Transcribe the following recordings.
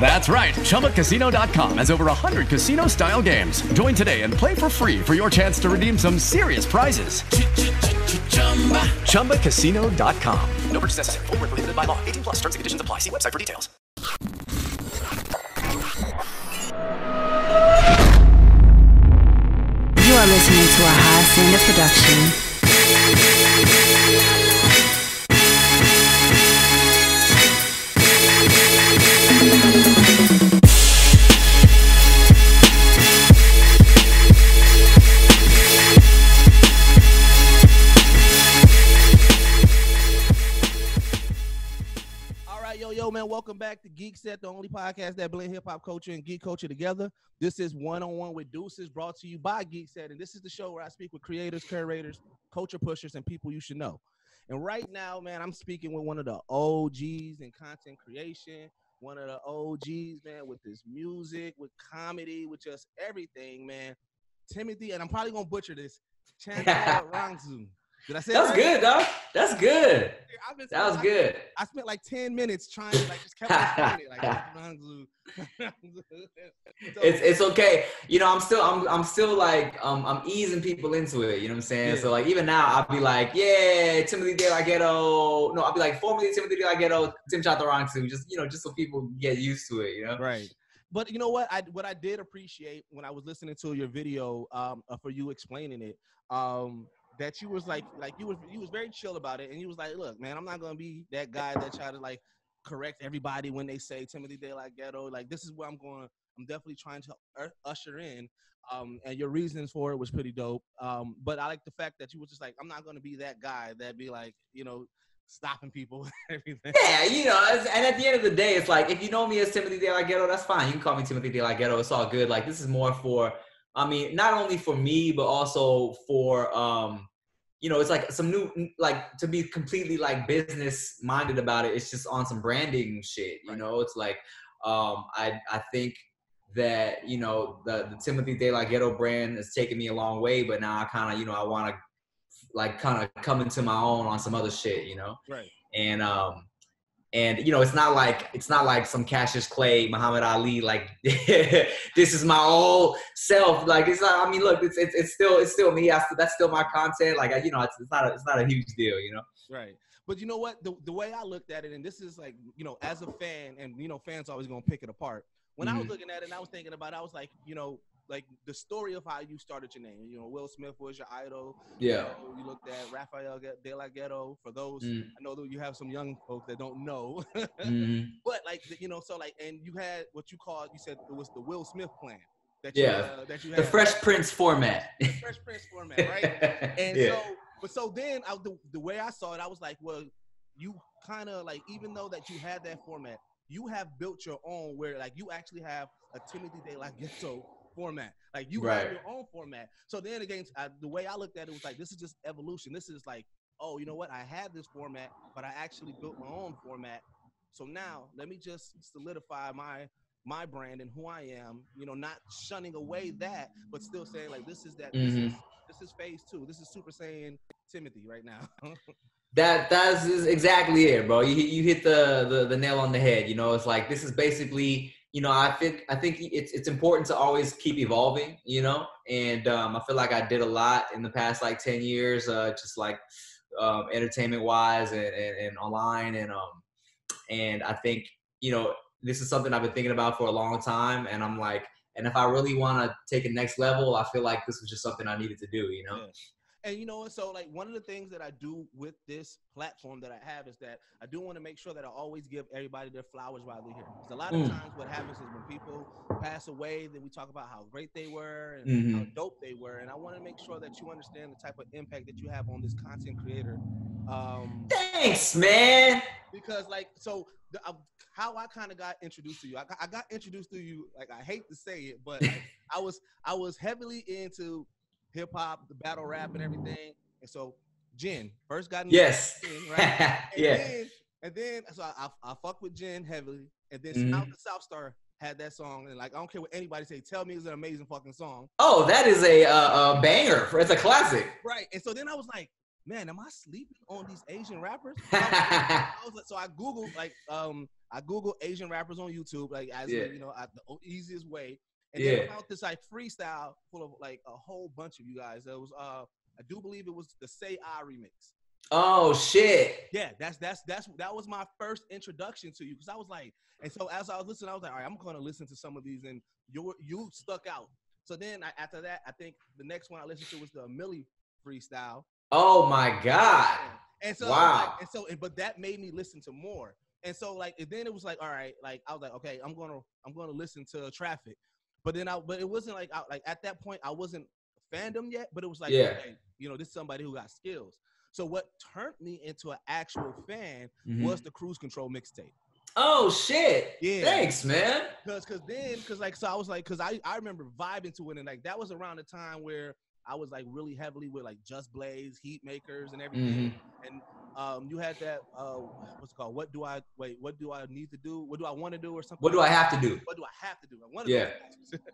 That's right. ChumbaCasino.com has over 100 casino style games. Join today and play for free for your chance to redeem some serious prizes. ChumbaCasino.com. No purchase necessary. Void were prohibited by law. 18 plus. Terms and conditions apply. See website for details. You are listening to a high standard production. Set, the only podcast that blend hip hop culture and geek culture together. This is one on one with Deuces, brought to you by Geek Set, and this is the show where I speak with creators, curators, culture pushers, and people you should know. And right now, man, I'm speaking with one of the OGs in content creation, one of the OGs, man, with this music, with comedy, with just everything, man. Timothy, and I'm probably gonna butcher this. Chandler Rangzu. Did I say That was right? good, dog. That's good. I've been That was I- good. I spent like 10 minutes trying to like just kept on it. Like Rangzu. So- It's it's okay. You know, I'm still I'm I'm still like um I'm easing people into it. You know what I'm saying? Yeah. So like even now I'll be like, yeah, Timothy De La Ghetto. No, I'll be like formerly Timothy De La Ghetto, Tim Chantarangsu. Just you know, just so people get used to it. You know? right. But you know what? I what I did appreciate when I was listening to your video um uh, for you explaining it, um, that you was like like you was you was very chill about it and you was like, look, man, I'm not gonna be that guy that try to like correct everybody when they say Timothy De La Ghetto. Like this is where I'm going. I'm definitely trying to usher in. Um, and your reasons for it was pretty dope. Um, but I like the fact that you was just like, I'm not gonna be that guy that be like, you know, stopping people everything. Yeah, you know, and at the end of the day, it's like if you know me as Timothy De La Ghetto, that's fine. You can call me Timothy De La Ghetto. It's all good. Like this is more for, I mean, not only for me, but also for, um, you know, it's like some new, like to be completely like business minded about it. It's just on some branding shit. You Right. know, it's like, um, I I think that you know the the Timothy De La Ghetto brand has taken me a long way, but now I kind of you know I want to like kind of come into my own on some other shit. You know Right. and um and you know it's not like it's not like some Cassius Clay, Muhammad Ali, like this is my old self. Like it's not. I mean, look, it's it's, it's still it's still me. I, still- that's still my content. Like I, you know, it's, it's not a, it's not a huge deal. You know. Right. But you know what? The, the way I looked at it, and this is like, you know, as a fan, and you know, fans always gonna pick it apart. When I was Mhm. looking at it, and I was thinking about, it, I was like, you know, like the story of how you started your name. You know, Will Smith was your idol. You, Yeah. know, you looked at Rafael De La Ghetto. For those, Mm. I know that you have some young folks that don't know. Mhm. but like, you know, so like, and you had what you called, you said it was the Will Smith plan. That you, Yeah. uh, that you had. The Fresh Prince format. Fresh Prince format, right? And yeah. so, but so then I, the, the way I saw it, I was like, well, you kind of like, even though that you had that format, you have built your own where like you actually have a Timothy De La Ghetto format. Like you Right. have your own format. So then again, I, the way I looked at it was like, this is just evolution. This is like, oh, you know what? I had this format, but I actually built my own format. So now let me just solidify my my brand and who I am. You know, not shunning away that, but still saying like, this is that. This is Mhm. this is phase two. This is Super Saiyan Timothy right now. That that's exactly it, bro. You you hit the, the the nail on the head. You know, it's like this is basically, you know, I think I think it's it's important to always keep evolving. You know, and um, I feel like I did a lot in the past like ten years, uh, just like um, entertainment wise and, and, and online, and um, and I think you know this is something I've been thinking about for a long time, and I'm like, and if I really want to take it next level, I feel like this was just something I needed to do. You know. And you know, and so like one of the things that I do with this platform that I have is that I do want to make sure that I always give everybody their flowers while they're here. Because a lot of Mm. times what happens is when people pass away, then we talk about how great they were and how Mhm. dope they were. And I want to make sure that you understand the type of impact that you have on this content creator. Um, Thanks, man. because like so the, uh, how I kind of got introduced to you. I got, I got introduced to you. Like I hate to say it, but like, I was I was heavily into hip hop, the battle rap, and everything. And so Jin first got into Yes. Jin, right? And yeah. Then, and then so I, I I fuck with Jin heavily, and then Mhm. South the South Star had that song, and like I don't care what anybody say, tell me it's an amazing fucking song, Oh, that is a, uh, a banger. It's a classic. right? And so then I was like, man, am I sleeping on these Asian rappers? I was like, so I googled like um I googled Asian rappers on YouTube like as Yeah. you know I, the easiest way, and then Yeah. I found this like freestyle full of like a whole bunch of you guys. There was uh I do believe it was the Say I remix. oh shit. Yeah, that's that's that's that was my first introduction to you because I was like, and so as I was listening, I was like, all right, I'm gonna listen to some of these, and you you stuck out. So then I, after that, I think the next one I listened to was the Millie freestyle. Oh my god. And so, was like- Wow. and so, and- but that made me listen to more. And so, like, and then it was like, all right, like I was like, okay, I'm gonna, I'm gonna listen to Traffic. But then I, but it wasn't like, I, like at that point, I wasn't fandom yet. But it was like, Yeah. okay, you know, this is somebody who got skills. So what turned me into an actual fan Mhm. was the Cruise Control mixtape. Oh shit. Yeah. Thanks, man. Cause, cause then, cause like, so I was like, cause I, I remember vibing to it, and like that was around the time where I was like really heavily with like Just Blaze, Heatmakerz, and everything. And um, you had that, uh, what's it called? What do I wait? What do I need to do? What do I want to do, or something? What do I have to do? What do I have to do? Like, one of Yeah.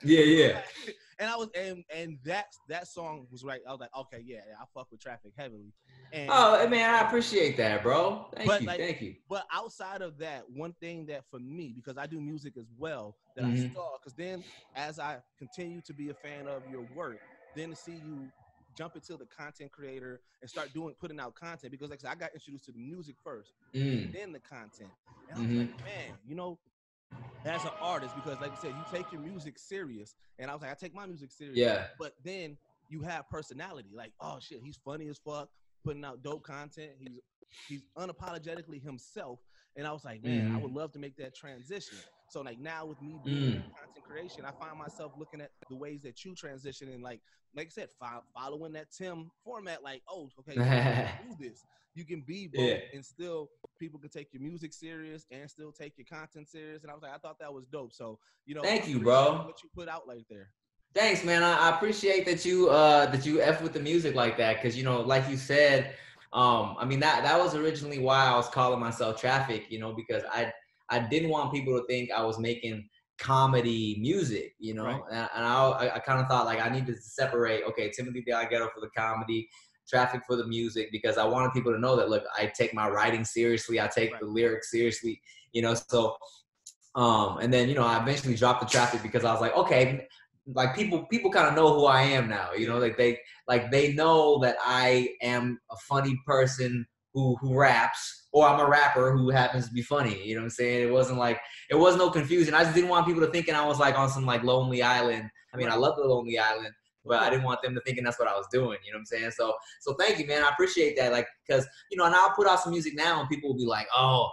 Yeah, yeah. and I was, and and that that song was right. I was like, okay, yeah, I fuck with Traffic heavily. And Oh man, I appreciate that, bro. Thank But, you, like, thank you. But outside of that, one thing that for me, because I do music as well, that I Mhm. saw, because then as I continue to be a fan of your work, then to see you jump into the content creator and start doing putting out content, because like I, said, I got introduced to the music first, Mm. then the content, and I was like, man, you know. As an artist, because like you said, you take your music serious, and I was like, I take my music serious. Yeah. But then you have personality, like, oh shit, he's funny as fuck, putting out dope content. He's he's unapologetically himself. And I was like, man, I Mhm. would love to make that transition. So like now with me being Mm. content creation, I find myself looking at the ways that you transition and like like I said, fo- following that Tim format, like, oh, okay, you can do this. You can be both Yeah. and still people can take your music serious and still take your content serious. And I was like, I thought that was dope. So, you know, Thank you, bro. What you put out like there. Thanks, man. I, I appreciate that you uh that you f with the music like that, because you know, like you said, um, I mean that that was originally why I was calling myself Traffic, you know, because I I didn't want people to think I was making comedy music, you know, Right. and, and I I, kind of thought like I needed to separate, okay, Timothy De La Ghetto for the comedy, Traffic for the music, because I wanted people to know that look, I take my writing seriously, I take Right. the lyrics seriously, you know, so. Um, and then you know I eventually dropped the traffic because I was like, okay, like people people kind of know who I am now. You know, like they like they know that I am a funny person who who raps, or I'm a rapper who happens to be funny. You know what I'm saying? It wasn't like it was no confusion. I just didn't want people to thinking I was like on some like Lonely Island. I mean, I love the Lonely Island, but I didn't want them to thinking that's what I was doing. You know what I'm saying? So so thank you, man. I appreciate that. Like because you know, and I'll put out some music now, and people will be like, oh.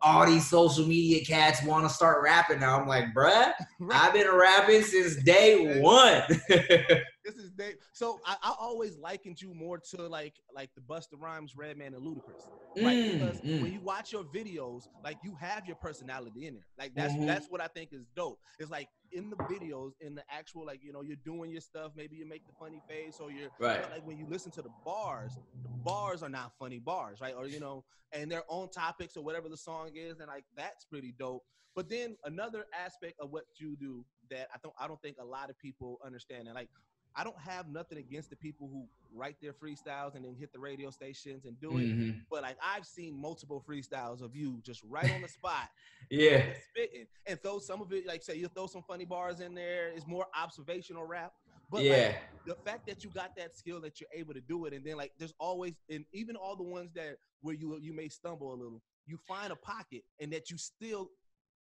All these social media cats want to start rapping now. I'm like, bruh, I've been rapping since day one. This is they. So I, I always likened you more to like like the Busta Rhymes, Redman, and Ludacris. Right? Mm, because mm. when you watch your videos, like you have your personality in there. Like that's Mhm. that's what I think is dope. It's like in the videos, in the actual like you know you're doing your stuff. Maybe you make the funny face or you're Right. but, like when you listen to the bars, the bars are not funny bars, right? Or you know, and they're on topics or whatever the song is, and like that's pretty dope. But then another aspect of what you do that I don't I don't think a lot of people understand, and like I don't have nothing against the people who write their freestyles and then hit the radio stations and do it. Mhm. But like I've seen multiple freestyles of you just right on the spot, Yeah. spitting, and throw some of it like say you throw some funny bars in there. It's more observational rap. But like, yeah. the fact that you got that skill that you're able to do it, and then like there's always and even all the ones that where you you may stumble a little, you find a pocket and that you still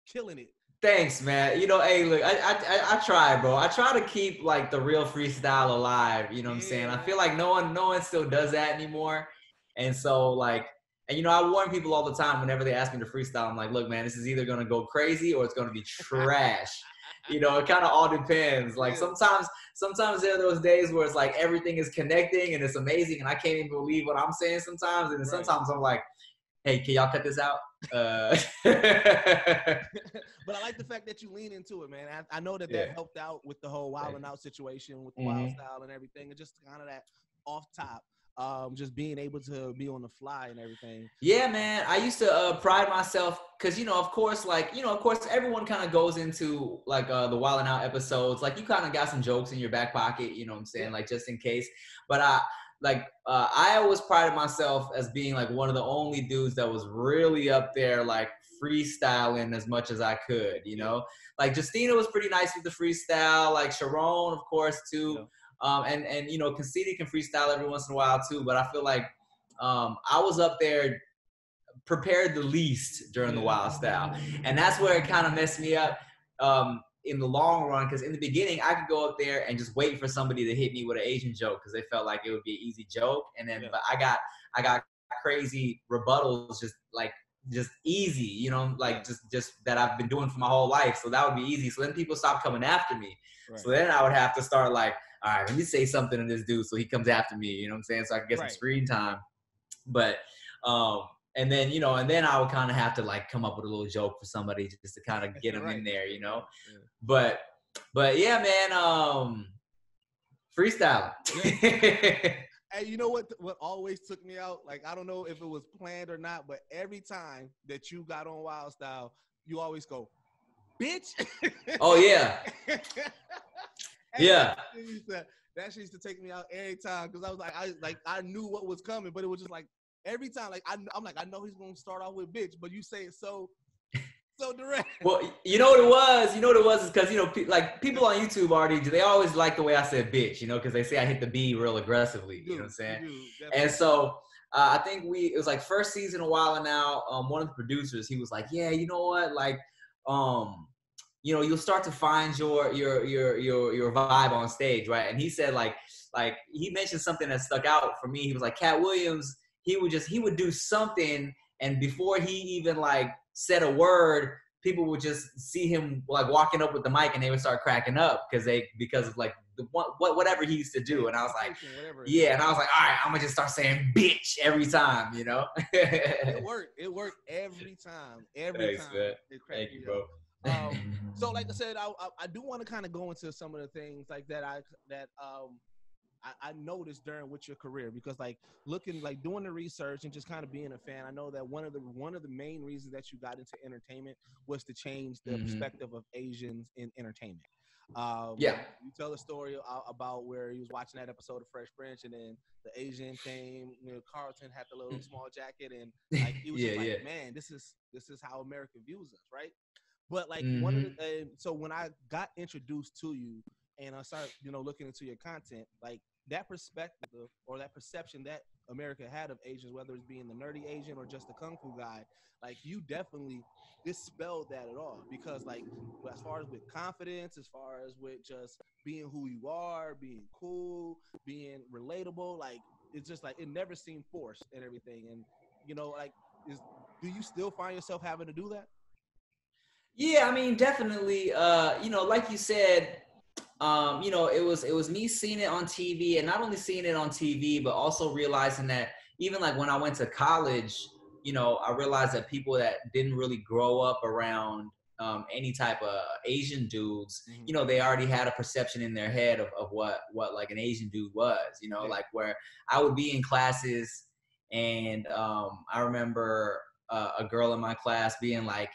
killing it Thanks, man. You know, hey, look, I, I I try, bro. I try to keep like the real freestyle alive. You know what I'm saying? I feel like no one no one still does that anymore. And so like, and you know, I warn people all the time whenever they ask me to freestyle. I'm like, look, man, this is either gonna go crazy or it's gonna be trash. you know, it kind of all depends. Like sometimes, sometimes there are those days where it's like everything is connecting and it's amazing, and I can't even believe what I'm saying sometimes. And then Right. sometimes I'm like, hey, can y'all cut this out? Uh, but I like the fact that you lean into it, man. I, I know that Yeah. that helped out with the whole wild and out situation with the Mhm. wild style and everything, and just kind of that off top, um, just being able to be on the fly and everything. Yeah, man. I used to uh, pride myself because you know, of course, like you know, of course, everyone kind of goes into like uh, the Wild and Out episodes. Like you kind of got some jokes in your back pocket. You know what I'm saying? Like just in case. But I like uh, I always prided myself as being like one of the only dudes that was really up there, like freestyling as much as I could. You know, like Justina was pretty nice with the freestyle. Like Sharon, of course, too. Um, and and you know, Conceited can freestyle every once in a while too. But I feel like um, I was up there prepared the least during the wild style and that's where it kind of messed me up um, in the long run because in the beginning i could go up there and just wait for somebody to hit me with an asian joke because they felt like it would be an easy joke. And then Yeah. but i got i got crazy rebuttals just like just easy you know like just just that i've been doing for my whole life. So that would be easy. So then people stopped coming after me. So then i would have to start like all right let me say something to this dude so he comes after me you know what i'm saying? So i can get Right. some screen time. But um and then you know and then i would kind of have to like come up with a little joke for somebody just to kind of get them in there you know Yeah. but but yeah man um freestyle Hey, you know what? What always took me out? Like I don't know if it was planned or not, but every time that you got on Wild Style, you always go, "Bitch." oh yeah Yeah. That shit used to, that shit used to take me out every time because I was like, I like I knew what was coming, but it was just like every time, like I, I'm like, I know he's gonna start off with "bitch," but you say it so so direct. well you know what it was you know what it was is because you know pe- like people on youtube already they always like the way i said bitch you know because they say i hit the b real aggressively you know what i'm saying And so uh, I think we it was like first season a while now. Um, one of the producers he was like, yeah, you know what, like, um, you know, you'll start to find your your your your your vibe on stage, right? And he said like like he mentioned something that stuck out for me. He was like, Katt Williams, he would just he would do something, and before he even like said a word. People would just see him like walking up with the mic, and they would start cracking up because they because of like the what, what whatever he used to do, and I was like, yeah, and I was like, all right, I'm gonna just start saying bitch every time, you know. it worked. It worked every time. Every Thanks, time. man. Thank you, bro. Um, so like I said, I I, I do want to kind of go into some of the things like that I that um I, I noticed during with your career because like looking like doing the research and just kind of being a fan, I know that one of the one of the main reasons that you got into entertainment was to change the Mhm. perspective of Asians in entertainment. Um, Yeah. you tell a story about where he was watching that episode of Fresh Prince, and then the Asian came. You know, Carlton had the little small jacket, and like he was Yeah, just like, yeah. man, this is this is how America views us, right? But like one of Mm-hmm. the and so when I got introduced to you and I started, you know, looking into your content, like that perspective or that perception that America had of Asians, whether it's being the nerdy Asian or just the kung fu guy, like you definitely dispelled that at all. Because like as far as with confidence, as far as with just being who you are, being cool, being relatable, like it's just like it never seemed forced and everything. And you know, like is do you still find yourself having to do that? Yeah, I mean, definitely. Uh, you know, like you said, um, you know, it was it was me seeing it on TV, and not only seeing it on TV, but also realizing that even like when I went to college, you know, I realized that people that didn't really grow up around um, any type of Asian dudes, you know, they already had a perception in their head of, of what what like an Asian dude was. You know, Yeah. like where I would be in classes, and um, I remember uh, a girl in my class being like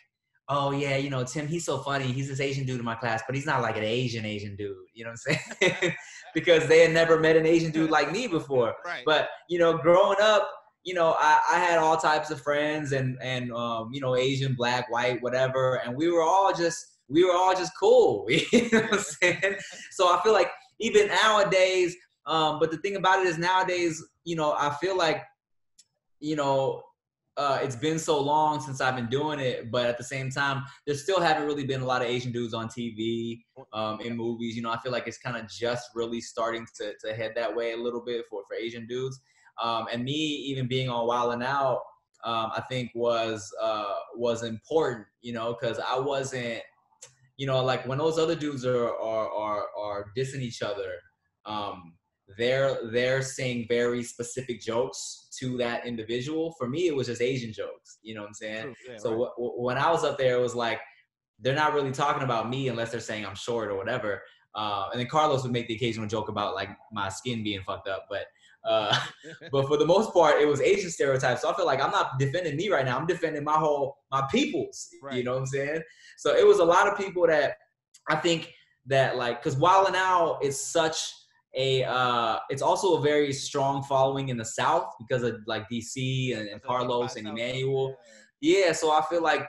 oh yeah, you know, Tim, he's so funny. He's this Asian dude in my class, but he's not like an Asian Asian dude. You know what I'm saying? because they had never met an Asian dude like me before. Right. But you know, growing up, you know, I, I had all types of friends and and um, you know, Asian, black, white, whatever, and we were all just we were all just cool. You know what I'm saying? So I feel like even nowadays, um, but the thing about it is nowadays, you know, I feel like, you know, uh, it's been so long since I've been doing it, but at the same time, there still haven't really been a lot of Asian dudes on TV, um, in movies. You know, I feel like it's kind of just really starting to, to head that way a little bit for, for Asian dudes. Um, and me even being on Wild and Out, um, I think was uh, was important. You know, because I wasn't, you know, like when those other dudes are are are, are dissing each other. Um, they're they're saying very specific jokes to that individual. For me, it was just Asian jokes. You know what I'm saying? Yeah, so right. wh- wh- when I was up there, it was like they're not really talking about me unless they're saying I'm short or whatever. Uh, and then Carlos would make the occasional joke about like my skin being fucked up, but uh, but for the most part, it was Asian stereotypes. So I feel like I'm not defending me right now. I'm defending my whole my peoples. You know what I'm saying? So it was a lot of people that I think that like because Wild and Out is such a uh it's also a very strong following in the South because of like DC and, and Carlos and Emmanuel. Yeah, so I feel like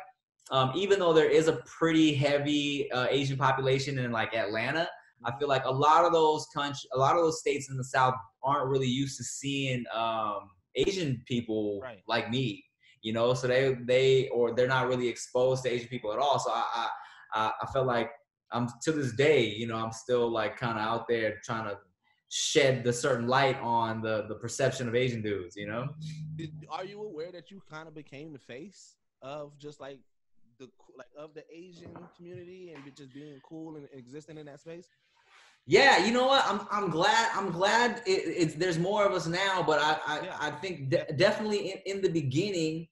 um, even though there is a pretty heavy uh, Asian population in like Atlanta, I feel like a lot of those country, a lot of those states in the South aren't really used to seeing um, Asian people Right. like me. You know, so they they or they're not really exposed to Asian people at all. So I I, I, I felt like I'm to this day, you know, I'm still like kind of out there trying to shed the certain light on the the perception of Asian dudes. You know. Did, are you aware that you kind of became the face of just like the like of the Asian community and just being cool and existing in that space? Yeah, you know what? I'm I'm glad I'm glad it, it's there's more of us now, but I I, Yeah. I think de- definitely in, in the beginning,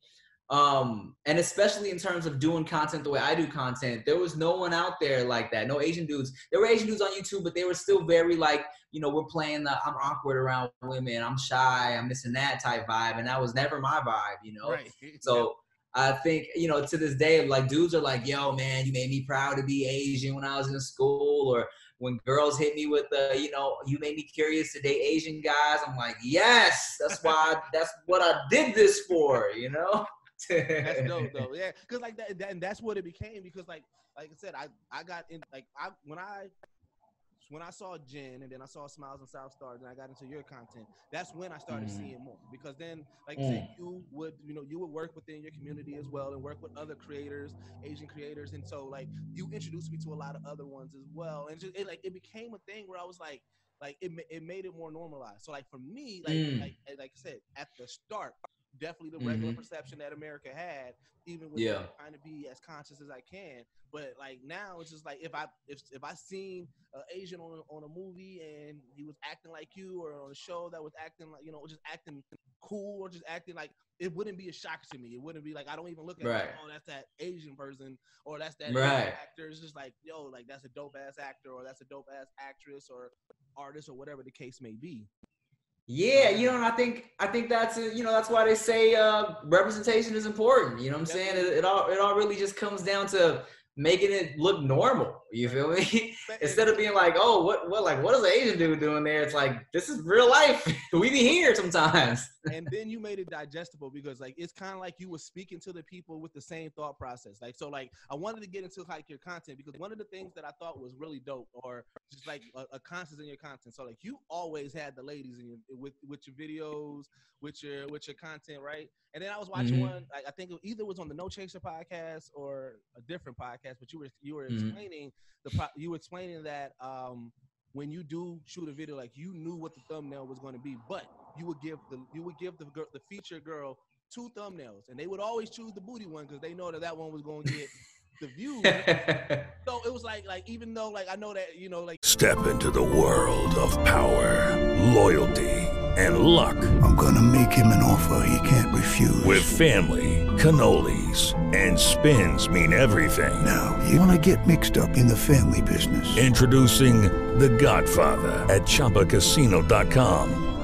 um, and especially in terms of doing content the way I do content, there was no one out there like that. No Asian dudes. There were Asian dudes on YouTube, but they were still very like you know we're playing the I'm awkward around women, I'm shy, I'm this and that type vibe, and that was never my vibe. You know. So I think you know to this day, like dudes are like, "Yo, man, you made me proud to be Asian when I was in school," or when girls hit me with the, you know, you made me curious to date Asian guys. I'm like, yes, that's why, I, that's what I did this for, you know. That's dope though. Yeah, because like that, that, and that's what it became. Because like, like I said, I I got in like I when I when I saw Jin and then I saw Smiles and South Stars and I got into your content. That's when I started Mhm. seeing more. Because then, like you said, Mm. you would you know you would work within your community as well and work with other creators, Asian creators, and so like you introduced me to a lot of other ones as well. And just it like it became a thing where I was like. Like it, it made it more normalized. So like for me, like Mm. like like I said at the start, definitely the regular Mhm. perception that America had, even with Yeah. trying to be as conscious as I can. But like now, it's just like if I if if I seen an Asian on on a movie and he was acting like you, or on a show that was acting like you know just acting cool or just acting like it wouldn't be a shock to me. It wouldn't be like I don't even look at Right. like, oh that's that Asian person or that's that Right. Actor. It's just like yo like that's a dope ass actor or that's a dope ass actress or artist or whatever the case may be. Yeah, you know, and I think I think that's uh, you know that's why they say uh, representation is important. You know what I'm saying? It, it all it all really just comes down to making it look normal. You feel me? Instead of being like, oh, what what like what is an Asian dude doing there? It's like this is real life. we be here sometimes. And then you made it digestible because like it's kind of like you were speaking to the people with the same thought process like so like i wanted to get into like your content because one of the things that i thought was really dope or just like a, a constant in your content so like you always had the ladies in your with with your videos with your with your content right and then i was watching Mhm. one I, I think it either was on the no chaser podcast or a different podcast but you were you were Mhm. explaining the pro- you were explaining that um when you do shoot a video, like you knew what the thumbnail was going to be, but you would give the you would give the girl, the feature girl two thumbnails, and they would always choose the booty one because they know that that one was going to get the views. so it was like like even though like I know that you know like Step into the world of power, loyalty, and luck. I'm gonna make him an offer he can't refuse. With family, cannolis, and spins mean everything. now, you wanna get mixed up in the family business. Introducing The Godfather at ChumbaCasino.com.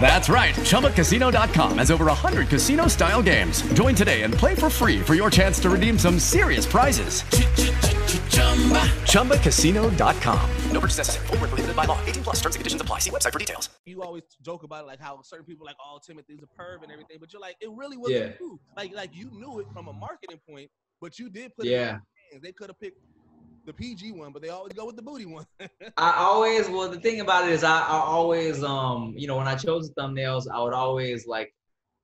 That's right. ChumbaCasino.com has over 100 casino style games. Join today and play for free for your chance to redeem some serious prizes. ChumbaCasino.com. No purchase necessary. Void where prohibited by law. 18 plus terms and conditions apply. See website for details. You always joke about it, like how certain people like, oh, Timothy's a perv and everything, but you're like, it really wasn't Yeah. you. Like, like you knew it from a marketing point, but you did put it. Yeah. In hands. They could have picked the PG one, but they always go with the booty one. I always well the thing about it is I, I always um you know when I chose the thumbnails I would always like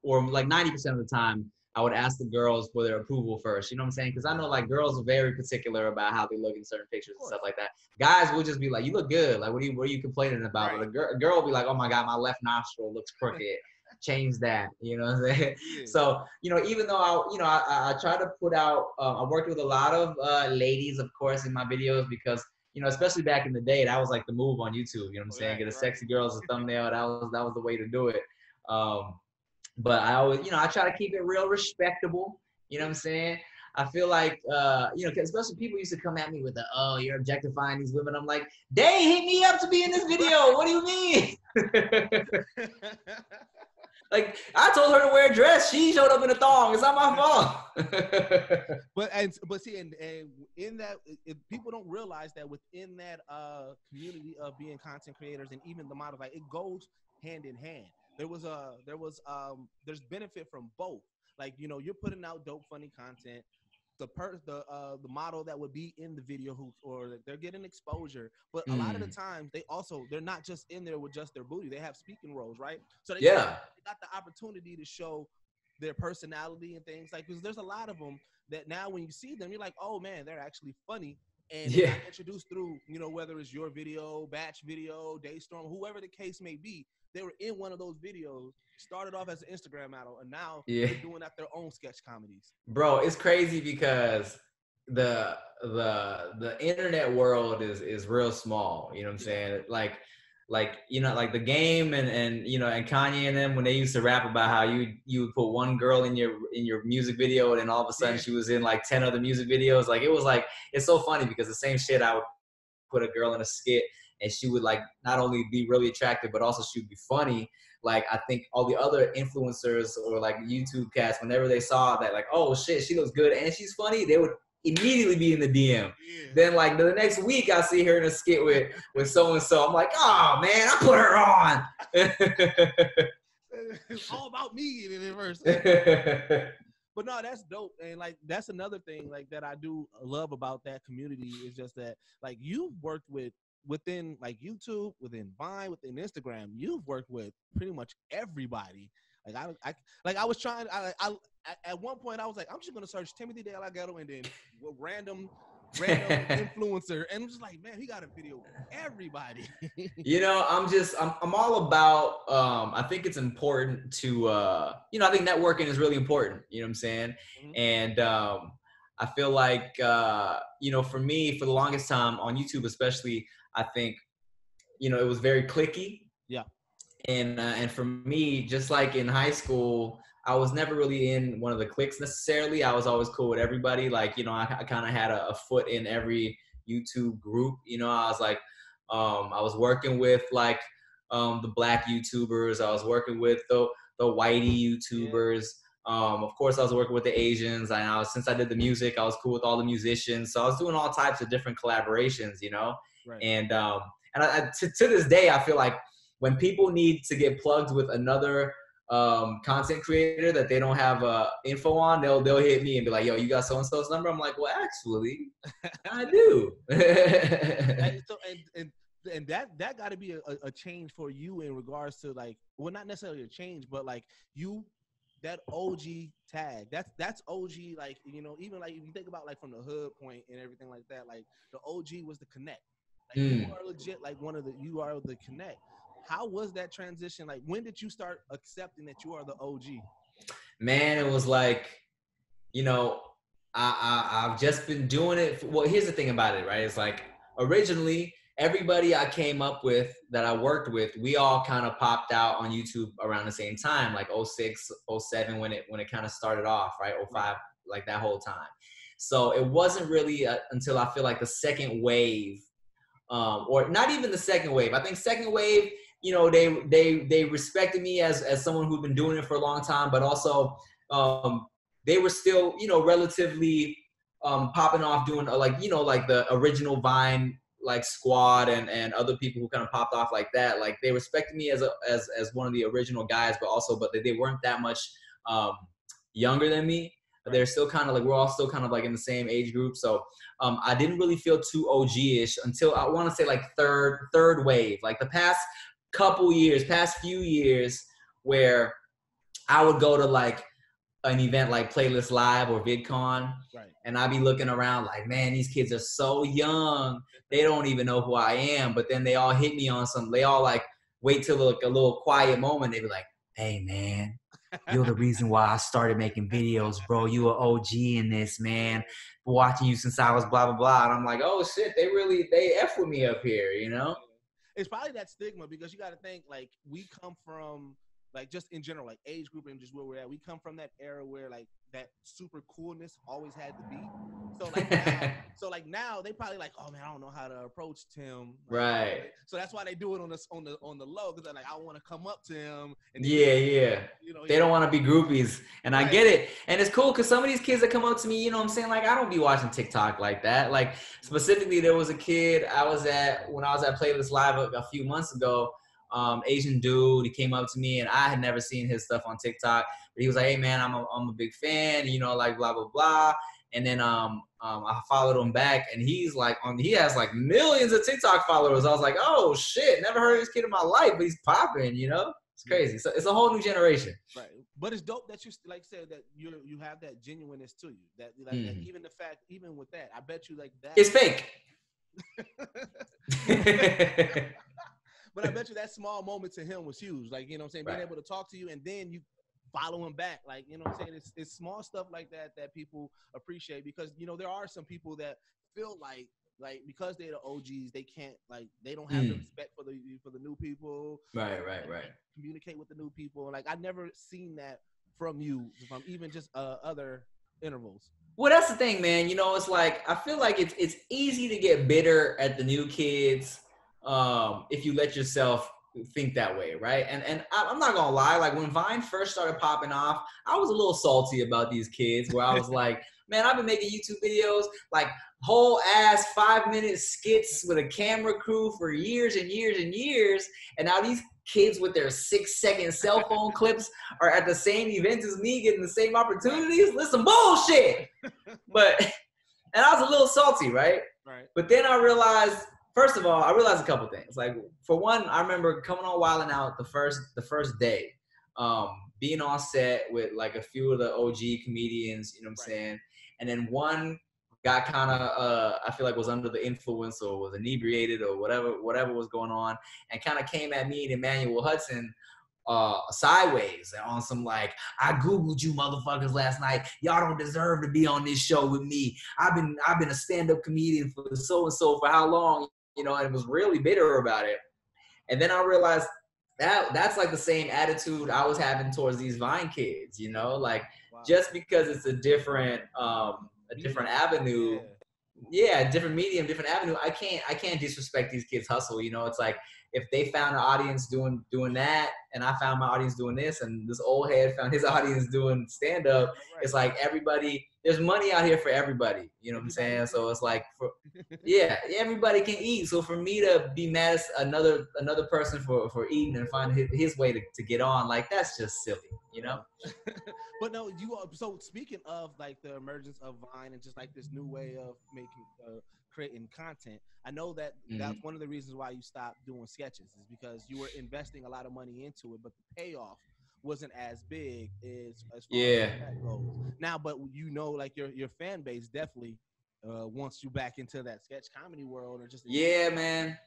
or like 90% of the time I would ask the girls for their approval first. You know what I'm saying? Because I know like girls are very particular about how they look in certain pictures and stuff like that. Guys will just be like, "You look good. Like, what are you what are you complaining about?" But a, gir- a girl will be like, "Oh my god, my left nostril looks crooked. Change that." You know what I'm saying? So you know, even though I you know I, I try to put out, uh, I worked with a lot of uh, ladies, of course, in my videos because you know, especially back in the day, that was like the move on YouTube. You know what I'm saying? Get a sexy girl as a thumbnail. That was that was the way to do it. Um, but I always, you know, I try to keep it real respectable. You know what I'm saying? I feel like, uh, you know, especially people used to come at me with the, oh, you're objectifying these women. I'm like, they hit me up to be in this video. What do you mean? like, I told her to wear a dress. She showed up in a thong. It's not my fault. but and but see, and, and in that, if people don't realize that within that uh community of being content creators and even the models, like it goes hand in hand. There was a there was um there's benefit from both. Like you know, you're putting out dope, funny content. The per the uh the model that would be in the video who or they're getting exposure, but a lot of the Mm. times they also they're not just in there with just their booty. They have speaking roles, right? So they Yeah. they got the opportunity to show their personality and things like because there's a lot of them that now when you see them you're like oh man they're actually funny and Yeah. introduced through you know whether it's your video Bach video DeStorm whoever the case may be they were in one of those videos started off as an instagram model and now Yeah. they're doing out their own sketch comedies Bro, it's crazy because the the the internet world is is real small. You know what I'm saying? Like like you know like the game and and you know and Kanye and them when they used to rap about how you you would put one girl in your in your music video and then all of a sudden she was in like 10 other music videos like it was like it's so funny because the same shit I would put a girl in a skit and she would like not only be really attractive but also she would be funny. Like I think all the other influencers or like YouTube cats whenever they saw that like oh shit she looks good and she's funny they would immediately be in the DM then like the next week I see her in a skit with with so and so I'm like oh man I put her on. It's all about me in the verse but no that's dope and like that's another thing like that i do love about that community is just that like you've worked with within like youtube within vine within instagram you've worked with pretty much everybody. Like i, I like i was trying I, I at- one point i was like i'm just gonna search timothy de la Ghetto and then random random influencer and i'm just like man he got a video with everybody. You know i'm just I'm, I'm all about um i think it's important to uh you know i think networking is really important you know what i'm saying? And um i feel like uh you know for me for the longest time on youtube especially i think you know it was very clicky. Yeah. And uh, and for me just like in high school i was never really in one of the cliques necessarily. I was always cool with everybody. Like you know i, I kind of had a, a foot in every youtube group you know? I was like um, i was working with like um, the black youtubers. I was working with the the whitey youtubers. Um, of course i was working with the asians. And I was, since i did the music i was cool with all the musicians. So i was doing all types of different collaborations you know Right. and um, and I, to, to this day i feel like when people need to get plugged with another um, content creator that they don't have uh, info on, they'll they'll hit me and be like, "Yo, you got so and so's number?" I'm like, "Well, actually, I do." and, so, and, and and that that got to be a, a- a change for you in regards to like well not necessarily a change but like you that OG tag that's that's OG like you know even like if you think about like from the hood point and everything like that like the OG was the connect like you Mm. are legit like one of the you are the connect how was that transition like when did you start accepting that you are the OG man, it was like, you know, I, I I've just been doing it. For, well, here's the thing about it, right? It's like originally everybody I came up with that I worked with, we all kind of popped out on YouTube around the same time, like 06, 07 when it when it kind of started off, right? 05, like that whole time. So it wasn't really uh, until I feel like the second wave, um, or not even the second wave. I think second wave you know they they they respected me as as someone who'd been doing it for a long time, but also um, they were still you know relatively um, popping off doing uh, like you know like the original Vine like squad and and other people who kind of popped off like that. Like they respected me as a as as one of the original guys, but also but they, they weren't that much um, younger than me. They're still kind of like we're all still kind of like in the same age group. So um, I didn't really feel too OG-ish until I want to say like third third wave, like the past couple years, past few years, where I would go to like an event like Playlist Live or VidCon, Right. and I'd be looking around like, man, these kids are so young. They don't even know who I am. But then they all hit me on some. They all like wait till like a little quiet moment. they'd be like, hey man, you're the reason why I started making videos, bro. You are OG in this, man. Watching you since I was blah blah blah. And I'm like, oh shit, they really they f with me up here, you know? It's probably that stigma because you got to think like we come from like just in general like age group and just where we're at. We come from that era where like that super coolness always had to be. So like now, so like now they probably like, oh man, I don't know how to approach Tim. Like, Right. So that's why they do it on the on the on the low because they're like, I want to come up to him. And Yeah, yeah. You know, They don't want to be groupies. And I get it. And it's cool because some of these kids that come up to me, you know what I'm saying? Like, I don't be watching TikTok like that. Like, specifically, there was a kid I was at when I was at Playlist Live a, a few months ago. Um, Asian dude, he came up to me and I had never seen his stuff on TikTok. But he was like, hey, man, I'm a, I'm a big fan, you know, like, blah, blah, blah. And then um, um, I followed him back, and he's like on. He has like millions of TikTok followers. I was like, oh shit, never heard of this kid in my life, but he's popping. You know, it's crazy. So it's a whole new generation. Right. But it's dope that you like said that you you have that genuineness to you. That like that Mhm. even the fact even with that, I bet you like that. It's fake. But I bet you that small moment to him was huge. Like, you know what I'm saying? Being Right. able to talk to you and then you follow him back. Like, you know what I'm saying? It's, it's small stuff like that that people appreciate because, you know, there are some people that feel like, like because they're the OGs, they can't like they don't have the Mm. respect for the for the new people. Right, right, right. Communicate with the new people. Like I've never seen that from you from even just uh, other intervals. Well, that's the thing, man. You know, it's like I feel like it's it's easy to get bitter at the new kids um, if you let yourself think that way, right? And and I- I'm not gonna lie, like when Vine first started popping off, I was a little salty about these kids. Where I was like, man, I've been making YouTube videos, like whole ass five minute skits with a camera crew for years and years and years, and now these kids with their six second cell phone clips are at the same events as me, getting the same opportunities. Listen, bullshit. But and I was a little salty, right? Right. But then I realized, first of all, I realized a couple things. Like for one, I remember coming on Wildin' Out the first the first day, um, being on set with like a few of the OG comedians, you know what I'm saying? And then one got kind of uh, I feel like was under the influence or was inebriated or whatever whatever was going on, and kind of came at me and Emmanuel Hudson uh sideways on some like I googled you motherfuckers last night. Y'all don't deserve to be on this show with me. I've been I've been a stand-up comedian for so and so for how long, you know, and was really bitter about it. And then I realized that that's like the same attitude I was having towards these Vine kids, you know, like just because it's a different um a different avenue yeah different medium different avenue i can't i can't disrespect these kids hustle you know? It's like if they found an audience doing doing that and i found my audience doing this and this old head found his audience doing stand up it's like everybody there's money out here for everybody you know what i'm saying so it's like for yeah everybody can eat so for me to be mad at another another person for for eating and find his, his way to, to get on like that's just silly you know But no, you are so speaking of like the emergence of Vine and just like this new way of making uh, creating content. I know that that's Mhm. one of the reasons why you stopped doing sketches is because you were investing a lot of money into it, but the payoff wasn't as big as as far Yeah. as that goes. Now, but you know, like your your fan base definitely uh, wants you back into that sketch comedy world or just Yeah, man.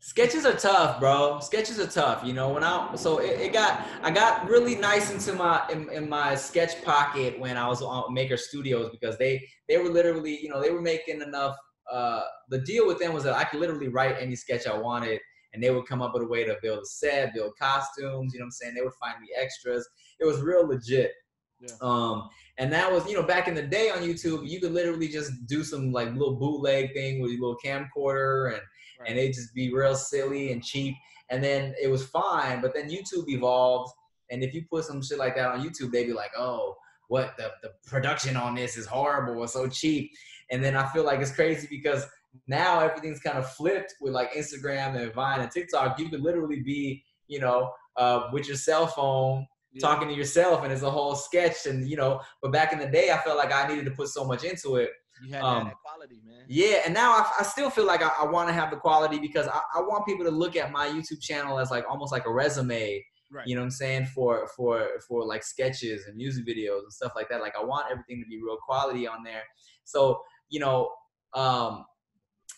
Sketches are tough, bro. Sketches are tough. You know, when I so it, it got I got really nice into my in, in my sketch pocket when I was on Maker Studios because they they were literally you know they were making enough. Uh, the deal with them was that I could literally write any sketch I wanted, and they would come up with a way to build a set, build costumes. You know what I'm saying? They would find me extras. It was real legit. Yeah. Um, and that was, you know, back in the day on YouTube, you could literally just do some like little bootleg thing with your little camcorder and and it'd just be real silly and cheap. And then it was fine, but then YouTube evolved. And if you put some shit like that on YouTube, they'd be like, oh, what the, the production on this is horrible, it's so cheap. And then I feel like it's crazy because now everything's kind of flipped with like Instagram and Vine and TikTok. You could literally be, you know, uh, with your cell phone talking to yourself and it's a whole sketch and you know but back in the day i felt like i needed to put so much into it You had Um, that quality, man. yeah, and now I, I still feel like I, I want to have the quality because I, I want people to look at my YouTube channel as like almost like a resume. Right. You know what I'm saying for for for like sketches and music videos and stuff like that. Like I want everything to be real quality on there. So you know, um,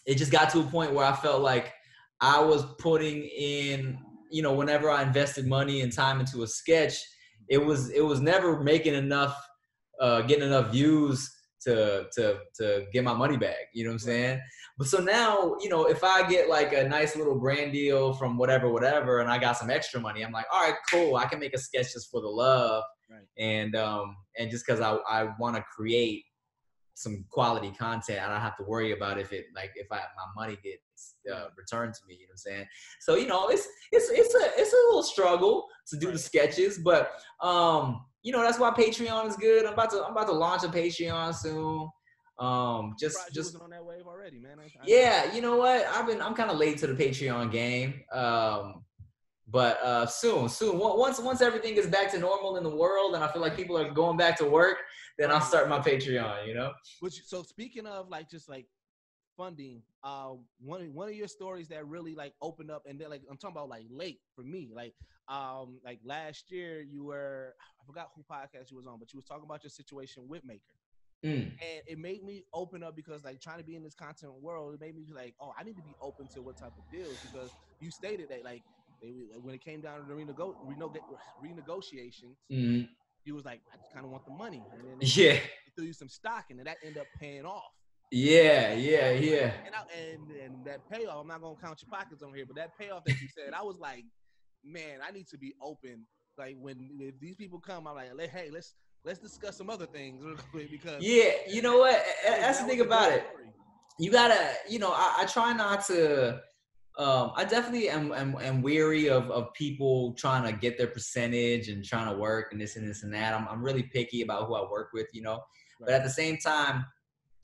it just got to a point where I felt like I was putting in. You know, whenever I invested money and time into a sketch, it was it was never making enough, uh, getting enough views to to to get my money back. You know what I'm saying? But so now, you know, if I get like a nice little brand deal from whatever, whatever, and I got some extra money, I'm like, all right, cool. I can make a sketch just for the love, Right. and um, and just because I I want to create some quality content, I don't have to worry about if it like if I my money gets uh, returned to me. You know what I'm saying? So you know, it's it's it's a it's a little struggle to do the sketches, but um, you know that's why Patreon is good. I'm about to I'm about to launch a Patreon soon. Um, just just on that wave already, man. I- I- yeah, you know what? I've been I'm kind of late to the Patreon game. Um, but uh, soon, soon. Once once everything is back to normal in the world, and I feel like people are going back to work, then I'll start my Patreon. You know? Which, so speaking of like just like funding, uh, one of- one of your stories that really like opened up, and then like I'm talking about like late for me, like um like last year you were I forgot who podcast you was on, but you was talking about your situation with Maker. Mm. And it made me open up because like trying to be in this content world, it made me be like, oh, I need to be open to what type of deals because you stated that like they, when it came down to the renego- reno- renegotiations, Mhm. You was like, I just kind of want the money. And then they, Yeah. they threw you some stock, and then that ended up paying off. Yeah, yeah, yeah. And, I, and and that payoff, I'm not gonna count your pockets on here, but that payoff that you said, I was like, man, I need to be open. Like when if these people come, I'm like, hey, let's let's discuss some other things real quick because Yeah, you know what? That's the thing about it. You gotta, you know, I, I try not to. Um, I definitely am, am am weary of of people trying to get their percentage and trying to work and this and this and that. I'm I'm really picky about who I work with, you know. But at the same time,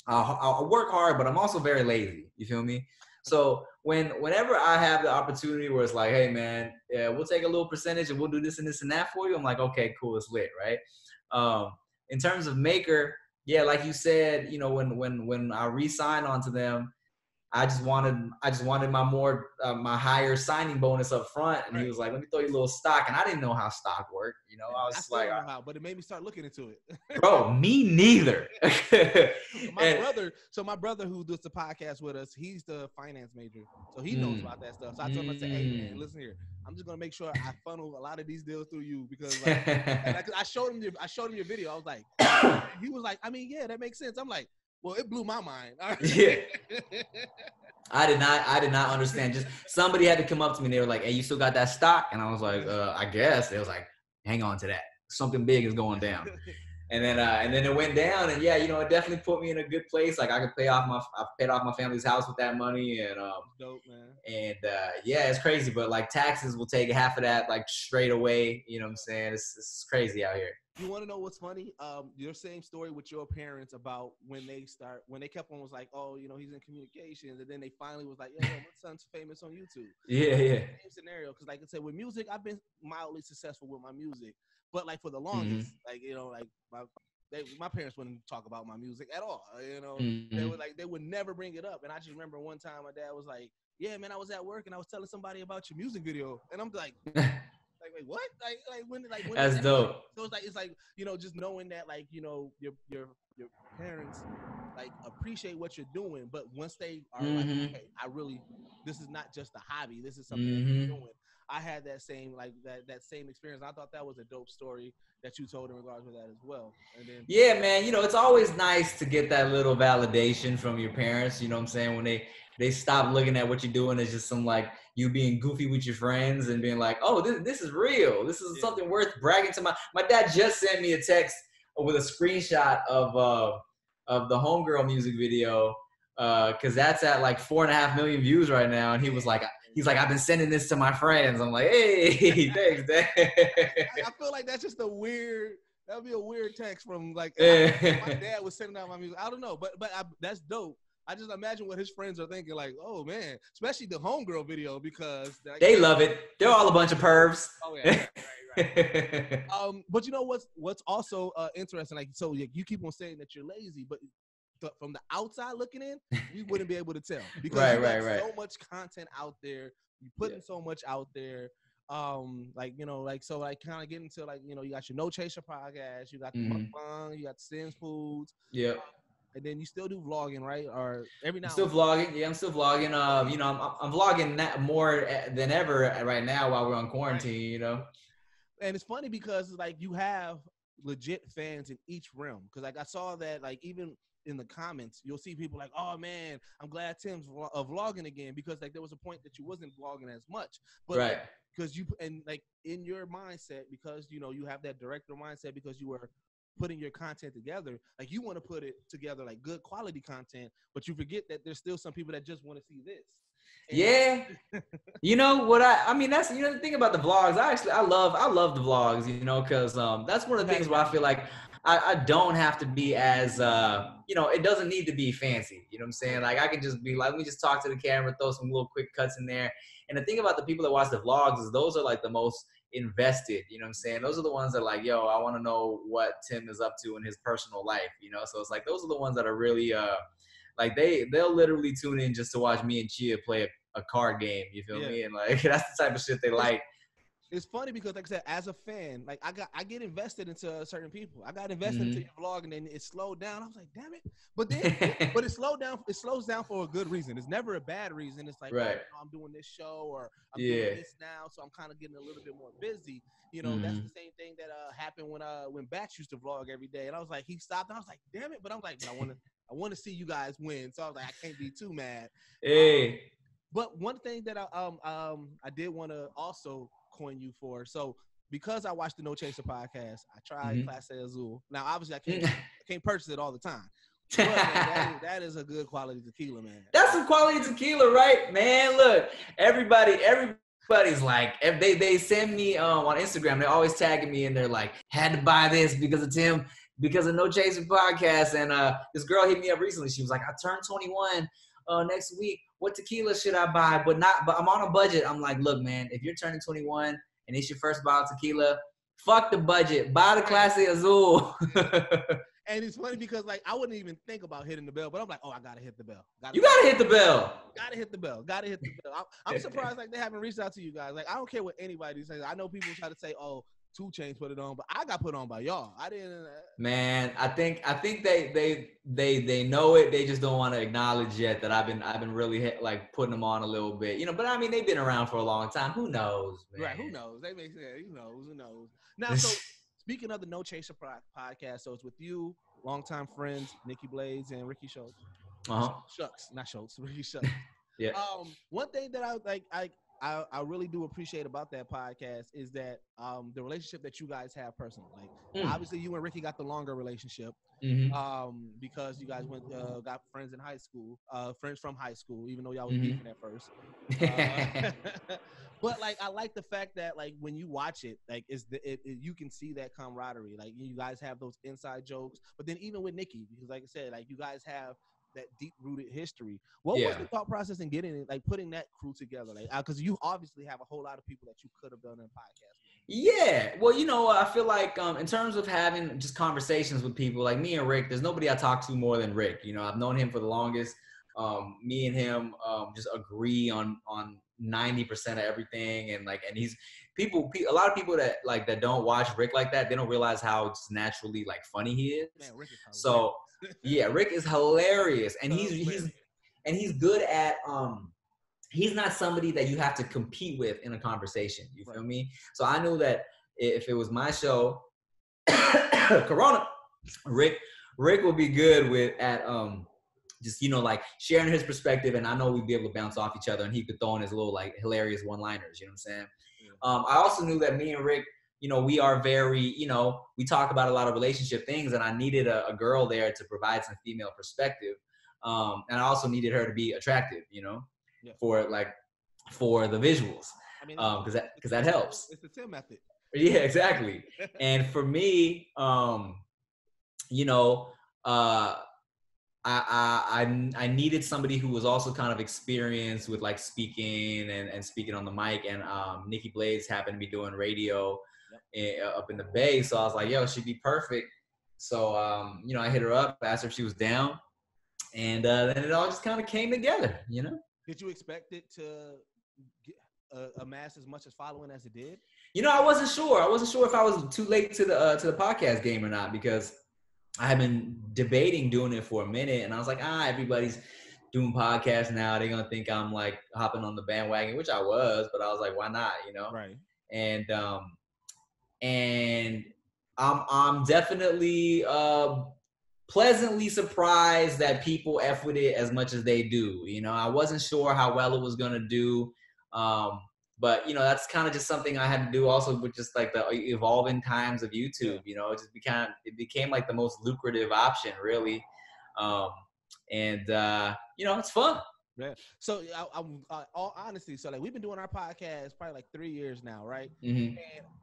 I'll, I'll work hard, but I'm also very lazy. You feel me? So when whenever I have the opportunity where it's like, hey man, yeah, we'll take a little percentage and we'll do this and this and that for you, I'm like, okay, cool, it's lit, right? Um, in terms of maker, yeah, like you said, you know, when when when I re-signed onto them, I just wanted I just wanted my more uh, my higher signing bonus up front, and he was like, let me throw you a little stock, and I didn't know how stock worked, you know, I was I like, don't know how, but it made me start looking into it. bro, me neither. my And- brother, so my brother who does the podcast with us, he's the finance major, so he knows Mm. about that stuff. So I told him, I said, "Hey man, Mm. listen here, I'm just gonna make sure I funnel a lot of these deals through you because like, I, I showed him, your, I showed him your video. I was like, he was like, I mean, yeah, that makes sense. I'm like, well, it blew my mind. Yeah. I did not I did not understand. Just somebody had to come up to me and they were like, Hey, you still got that stock? And I was like, uh, I guess. They was like, hang on to that. Something big is going down. And then uh, and then it went down and yeah, you know, it definitely put me in a good place. Like I could pay off my I paid off my family's house with that money and um Dope, man. and uh, yeah, it's crazy, but like taxes will take half of that like straight away. You know what I'm saying? It's, it's crazy out here. You want to know what's funny? Um, your same story with your parents about when they start when they kept on was like, oh, you know, he's in communications, and then they finally was like, yeah, my son's famous on YouTube. Yeah, yeah. Same scenario, because like I said, with music, I've been mildly successful with my music, but like for the Mm-hmm. longest, like you know, like my they, my parents wouldn't talk about my music at all. You know, they Mhm. would like they would never bring it up. And I just remember one time my dad was like, "Yeah, man, I was at work and I was telling somebody about your music video," and I'm like. Like wait, what? Like, like when? Like when? That's dope. So it's like it's like you know just knowing that like you know your your your parents like appreciate what you're doing, but once they are Mhm. like, okay, I really this is not just a hobby. This is something that Mhm. you're doing. I had that same like that that same experience. I thought that was a dope story that you told in regards to that as well. And then Yeah, man. You know, it's always nice to get that little validation from your parents. You know what I'm saying? When they they stop looking at what you're doing as just some like you being goofy with your friends and being like, oh, this this is real. This is something worth bragging to my. My dad just sent me a text with a screenshot of uh of the homegirl music video because that's at like four and a half million views right now, and he was like. He's like, I've been sending this to my friends. I'm like, hey, thanks, Dad. I feel like that's just a weird. That would be a weird text from like I- my dad was sending out my music. I don't know, but but I, that's dope. I just imagine what his friends are thinking, like, oh man, especially the homegirl video because like, They love it. They're all a bunch of pervs. Oh yeah, right, right, right. um, but you know what's what's also uh, interesting? Like, so you, you keep on saying that you're lazy, but th- from the outside looking in, we wouldn't be able to tell because Right, right, right. so much content out there. You putting so much out there. Um, like you know, like so, like kind of getting to like you know, you got your No Chaser podcast, you got the Mhm. mukbang, you got the Sendz Foods, yeah. and then you still do vlogging, right? Or every now I'm still vlogging. Yeah, I'm still vlogging. Uh, you know, I'm, I'm vlogging na- more eh, than ever right now while we're on quarantine. You know. and it's funny because like you have legit fans in each realm. Because like I saw that like even in the comments, you'll see people like, "Oh man, I'm glad Tim's vlog- uh, vlogging again," because like there was a point that you wasn't vlogging as much, but Right. because you and like in your mindset because you know you have that director mindset because you were putting your content together like you want to put it together like good quality content but you forget that there's still some people that just want to see this Yeah. you know what I I mean that's you know the thing about the vlogs I actually I love I love the vlogs you know because um that's one of the things where I feel like I, I don't have to be as uh you know it doesn't need to be fancy you know what I'm saying? Like I can just be like let me just talk to the camera throw some little quick cuts in there. And the thing about the people that watch the vlogs is those are like the most invested you know what I'm saying? Those are the ones that like yo I want to know what Tim is up to in his personal life you know? So it's like those are the ones that are really uh like they they'll literally tune in just to watch me and Chia play a, a card game. You feel Yeah. me? And like that's the type of shit they like. it's funny because like I said, as a fan, like I got I get invested into certain people. I got invested into Mhm. your vlog and then it slowed down. I was like, damn it. But then but it slowed down it slows down for a good reason. It's never a bad reason. It's like, oh, Right. know, I'm doing this show or I'm Yeah. doing this now, so I'm kind of getting a little bit more busy. You know, that's Mhm. the same thing that uh happened when uh when Bach used to vlog every day. And I was like, he stopped and I was like, damn it. But I'm like, I wanna I wanna see you guys win. So I was like, I can't be too mad. Hey, But one thing that I um um I did want to also coin you for. So because I watched the No Chaser podcast, I tried Mhm. Clase Azul. Now obviously I can't I can't purchase it all the time. But man, that, is, that is a good quality tequila, man. that's some quality tequila, right, man? Look, everybody, everybody's like, if they they send me um on Instagram, they're always tagging me and they're like, had to buy this because of Tim, because of No Chaser podcast. And uh, this girl hit me up recently. She was like, I turned 21 uh next week. What tequila should I buy? But not, but I'm on a budget. I'm like, look, man, if you're turning 21 and it's your first bottle of tequila, fuck the budget. Buy the Clase Azul. And it's funny because like I wouldn't even think about hitting the bell, but I'm like, oh, I gotta hit the bell. Gotta you gotta hit the bell. Gotta hit the bell. Gotta hit the bell. I'm, I'm surprised like they haven't reached out to you guys. Like I don't care what anybody says. I know people try to say, "Oh, 2 Chainz put it on," but I got put on by y'all. I didn't. Uh, Man, I think I think they they they they know it. They just don't want to acknowledge yet that I've been I've been really hit, like putting them on a little bit, you know. But I mean, they've been around for a long time. Who knows, man? Right? Who knows? They make sense. Who knows? Who knows? Now, so speaking of the No Chaser podcast, so it's with you, longtime friends Nikki Blades and Ricky Schultz. Uh-huh. Shucks, not Schultz. Ricky Schultz. Yeah. Um, one thing that I like, I, I, I really do appreciate about that podcast is that um, the relationship that you guys have personally. Like, Mm. obviously, you and Ricky got the longer relationship Mhm. um, because you guys went uh, got friends in high school, uh, friends from high school, even though y'all was Mhm. beefing at first. Uh, but like, I like the fact that like when you watch it, like, is the it, it- you can see that camaraderie. Like, you guys have those inside jokes, but then even with Nikki, because like I said, like you guys have that deep rooted history. What was the thought process in getting it, like putting that crew together? Like, because you obviously have a whole lot of people that you could have done in a podcast. Yeah, well, you know, I feel like um, in terms of having just conversations with people, like me and Rick, there's nobody I talk to more than Rick. You know, I've known him for the longest. Um, me and him um, just agree on on ninety percent of everything, and like, and he's people. Pe- a lot of people that like that don't watch Rick like that, they don't realize how just naturally like funny he is. Man, Rick is So yeah, Rick is hilarious, and he's he's and he's good at um he's not somebody that you have to compete with in a conversation. You feel me? So I knew that if it was my show, Corona, Rick Rick will be good with at um just you know like sharing his perspective, and I know we'd be able to bounce off each other, and he could throw in his little like hilarious one liners. You know what I'm saying? Um, I also knew that me and Rick, you know, we are very, you know, we talk about a lot of relationship things, and I needed a, a girl there to provide some female perspective, um, and I also needed her to be attractive, you know, Yeah. for like for the visuals, I mean, because that because that helps. It's the Tim method. Yeah, exactly. and for me, um, you know, uh, I, I I I needed somebody who was also kind of experienced with like speaking and, and speaking on the mic. And um, Nikki Blades happened to be doing radio eh, up in the Bay, so I was like, yo, she'd be perfect. So um, you know, I hit her up, asked her if she was down, and uh, then it all just kind of came together. You know. Did you expect it to get, uh, amass as much as following as it did? You know, I wasn't sure. I wasn't sure if I was too late to the uh, to the podcast game or not because I had been debating doing it for a minute, and I was like, ah, everybody's doing podcasts now. They're gonna think I'm like hopping on the bandwagon, which I was, but I was like, why not? You know. Right. And um, and I'm I'm definitely uh pleasantly surprised that people f with it as much as they do. You know, I wasn't sure how well it was gonna do. Um, but you know that's kind of just something I had to do also with just like the evolving times of YouTube. You know, it just became it became like the most lucrative option really, um, and uh, you know it's fun. Yeah. So I, I'm uh, all honesty. So like we've been doing our podcast probably like three years now, right? Mhm. And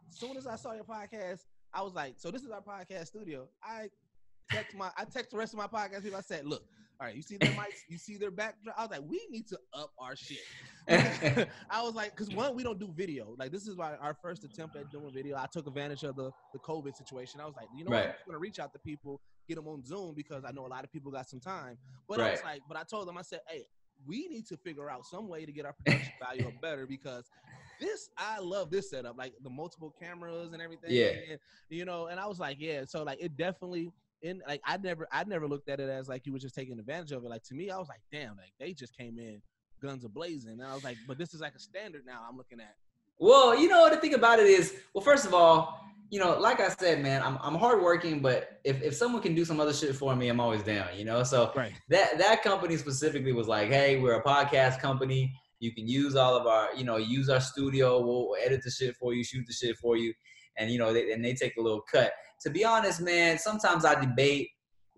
as soon as I saw your podcast, I was like, so this is our podcast studio. I text my I text the rest of my podcast people. I said, look, all right, you see their mics, you see their backdrop. I was like, we need to up our shit. I was like, because one, we don't do video. Like this is my, our first attempt at doing video. I took advantage of the the COVID situation. I was like, you know, what? I'm just gonna reach out to people, get them on Zoom because I know a lot of people got some time. But I was like, but I told them, I said, hey, we need to figure out some way to get our production value up better because this I love this setup, like the multiple cameras and everything. Yeah. and, you know, and I was like, yeah. So like it definitely in like I never I never looked at it as like you were just taking advantage of it. Like to me, I was like, damn, like they just came in guns a blazing. And I was like, but this is like a standard now I'm looking at. Well, you know, the thing about it is, well, first of all, you know, like I said, man, I'm I'm hardworking, but if, if someone can do some other shit for me, I'm always down, you know. So Right. that that company specifically was like, hey, we're a podcast company. You can use all of our, you know, use our studio. We'll edit the shit for you, shoot the shit for you, and you know, they, and they take a little cut. To be honest, man, sometimes I debate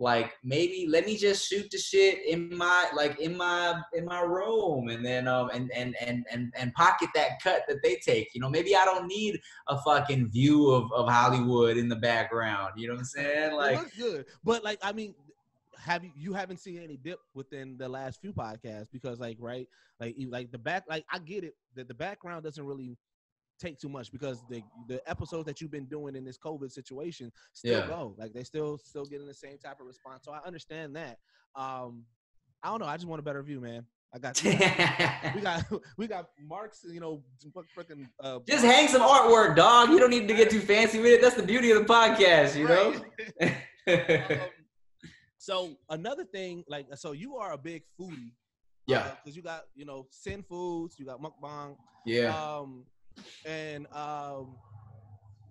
like maybe let me just shoot the shit in my like in my in my room and then um and and and and, and pocket that cut that they take you know? Maybe i don't need a fucking view of, of hollywood in the background you know what i'm saying? It like looks good, but like I mean, have you you haven't seen any dip within the last few podcasts because like right like like the back like I get it that the background doesn't really take too much because the the episodes that you've been doing in this COVID situation still Yeah. go like they still still getting the same type of response. So I understand that. Um, I don't know. I just want a better view, man. I got we got we got, Mark's, you know, freaking uh, just hang some artwork dog you don't need to get too fancy with it that's the beauty of the podcast you know Um, so another thing, like, so you are a big foodie, yeah because you got you know Sendz Foods, you got Mukbang, yeah um, and um,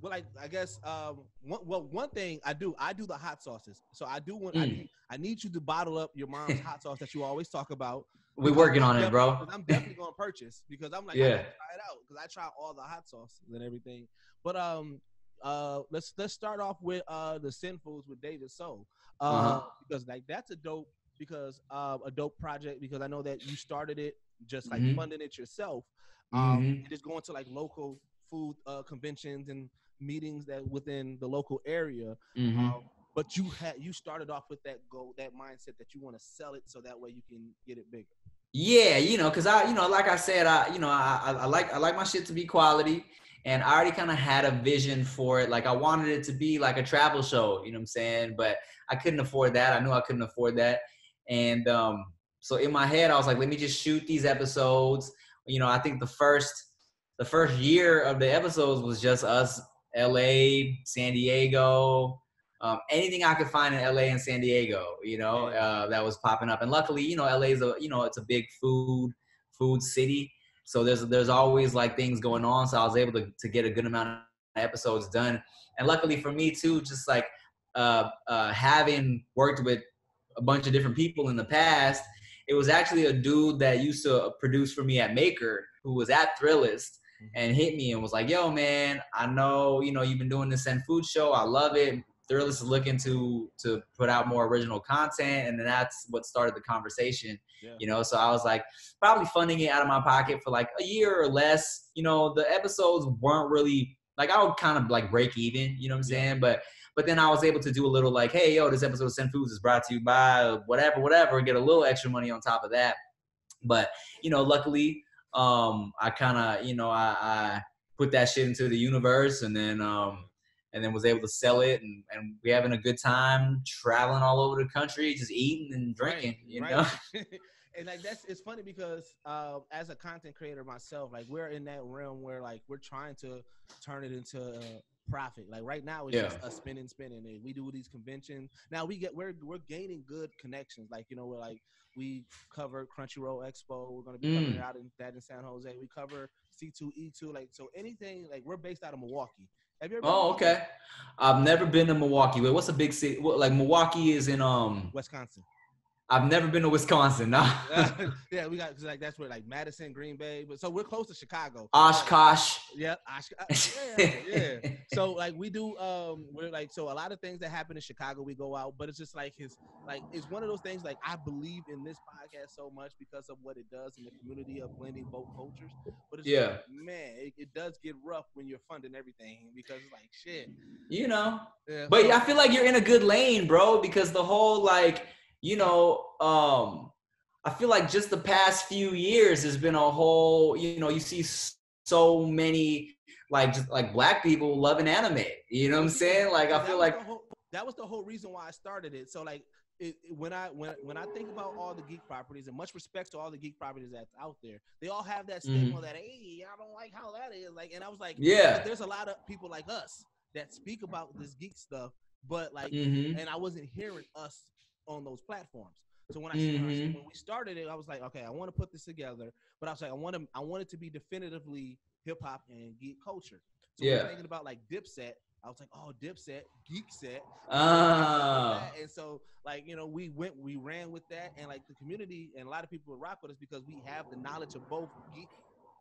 well, like I guess um, one, well, one thing I do, I do the hot sauces. So I do want, I, Mm. need, I need you to bottle up your mom's hot sauce that you always talk about. we because working I'm on it bro I'm definitely gonna purchase because I'm like, Yeah. I try it out because I try all the hot sauces and everything. But um, uh, let's let's start off with uh the Sendz Foods with David So, uh, Uh-huh. because like that's a dope because uh, a dope project because I know that you started it just like Mhm. funding it yourself. Um, Mhm. and just going to like local food uh, conventions and meetings that within the local area. Mhm. Um, but you had you started off with that goal, that mindset that you want to sell it so that way you can get it bigger. Yeah, you know, cause I, you know, like I said, I, you know, I, I, I like, I like my shit to be quality, and I already kind of had a vision for it. Like I wanted it to be like a travel show, you know what I'm saying? But I couldn't afford that. I knew I couldn't afford that, and um, so in my head, I was like, let me just shoot these episodes. You know, I think the first, the first year of the episodes was just us, L.A., San Diego, um, anything I could find in LA and San Diego, you know, uh, that was popping up. And luckily, you know, LA is a, you know, it's a big food, food city. So there's, there's always like things going on. So I was able to, to get a good amount of episodes done. And luckily for me too, just like, uh, uh, having worked with a bunch of different people in the past, it was actually a dude that used to produce for me at Maker who was at Thrillist. Mm-hmm. and hit me and was like, "Yo, man, I know you know you've been doing this Sendz Food show. I love it. Thrillist is looking to to put out more original content, and then that's what started the conversation. Yeah. You know, so I was like, probably funding it out of my pocket for like a year or less. You know, the episodes weren't really like I would kind of like break even. You know what I'm saying? But but then I was able to do a little like, hey, yo, this episode of Sendz Foods is brought to you by whatever, whatever, get a little extra money on top of that. But you know, luckily, um, I kind of, you know, I, I put that shit into the universe, and then, um, and then was able to sell it, and, and we having a good time traveling all over the country, just eating and drinking, you know. and like that's it's funny because uh, as a content creator myself, like we're in that realm where like we're trying to turn it into profit. Like right now, it's Yeah. just a spinning, spinning. And we do these conventions. Now we get we're we're gaining good connections. Like you know, we're like we cover Crunchyroll Expo. We're gonna be covering Mm. out in that in San Jose. We cover C2E2. Like so, anything like we're based out of Milwaukee. Have you ever? Oh, Milwaukee? okay. I've never been to Milwaukee. Wait, what's a big city? What, like Milwaukee is in um. Wisconsin. I've never been to Wisconsin. No. yeah, we got like that's where like Madison, Green Bay, but so we're close to Chicago. Oshkosh. Yeah, Oshkosh. Yeah, yeah. So like we do, um, we're like so a lot of things that happen in Chicago, we go out, but it's just like his like it's one of those things. Like I believe in this podcast so much because of what it does in the community of blending both cultures. But it's Yeah. like, man, it, it does get rough when you're funding everything because it's like shit. You know. Yeah, But I feel like you're in a good lane, bro, because the whole like, you know, um I feel like just the past few years there's been a whole, you know, you see so many like just like black people loving anime. You know what I'm saying? Like I feel like whole, that was the whole reason why I started it. So like it, it- when I when when I think about all the geek properties and much respect to all the geek properties that's out there, they all have that stigma Mhm. that hey, I don't like how that is. Like, and I was like, Yeah. there's a lot of people like us that speak about this geek stuff, but like, Mhm. and I wasn't hearing us on those platforms. So when I, I Mhm. when we started it, I was like, okay, I want to put this together, but I was like, I want to I want it to be definitively hip hop and geek culture. So Yeah. we're thinking about like Dipset, I was like, oh, Dipset, Geek Set. Ah. And so, like, you know, we went, we ran with that, and like the community and a lot of people would rock with us because we have the knowledge of both geek.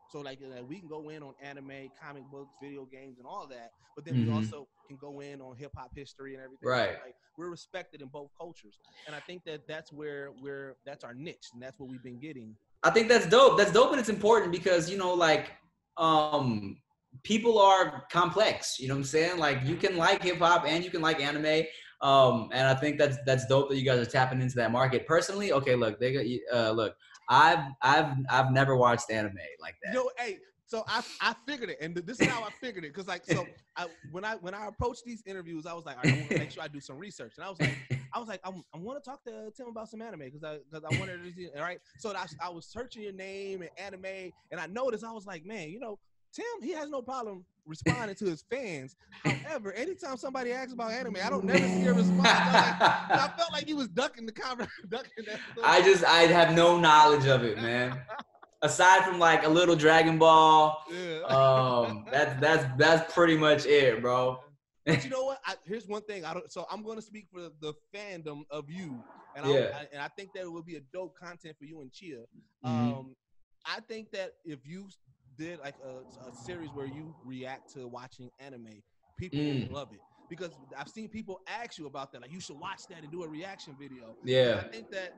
So like uh, we can go in on anime, comic books, video games, and all that, but then we Mhm. also can go in on hip hop history and everything. Right. like, we're respected in both cultures, and I think that that's where we're that's our niche, and that's what we've been getting. I think that's dope. That's dope and it's important because you know, like, um, people are complex. You know what I'm saying? Like, you can like hip hop and you can like anime. Um, and I think that's that's dope that you guys are tapping into that market. Personally, okay, look, they got uh, look. I've I've I've never watched anime like that. Yo, hey, so I I figured it, and this is how I figured it, because like so I when I when I approached these interviews, I was like, I want to make sure I do some research, and I was like, I was like, I I want to talk to Tim about some anime because I because I wanted to, see- all right. So I, I was searching your name and anime, and I noticed I was like, man, you know, Tim, he has no problem responding to his fans. However, anytime somebody asks about anime, I don't never see a response. I, like, I felt like he was ducking the conversation. Ducking I just I have no knowledge of it, man. Aside from like a little Dragon Ball, Yeah. um, that's that's that's pretty much it, bro. But you know what? I, here's one thing. I don't. So I'm going to speak for the fandom of you, and I, Yeah. I and I think that it would be a dope content for you and Chia. Mhm. Um, I think that if you did like a, a series where you react to watching anime, people Mm. love it because I've seen people ask you about that. Like you should watch that and do a reaction video. Yeah. And I think that.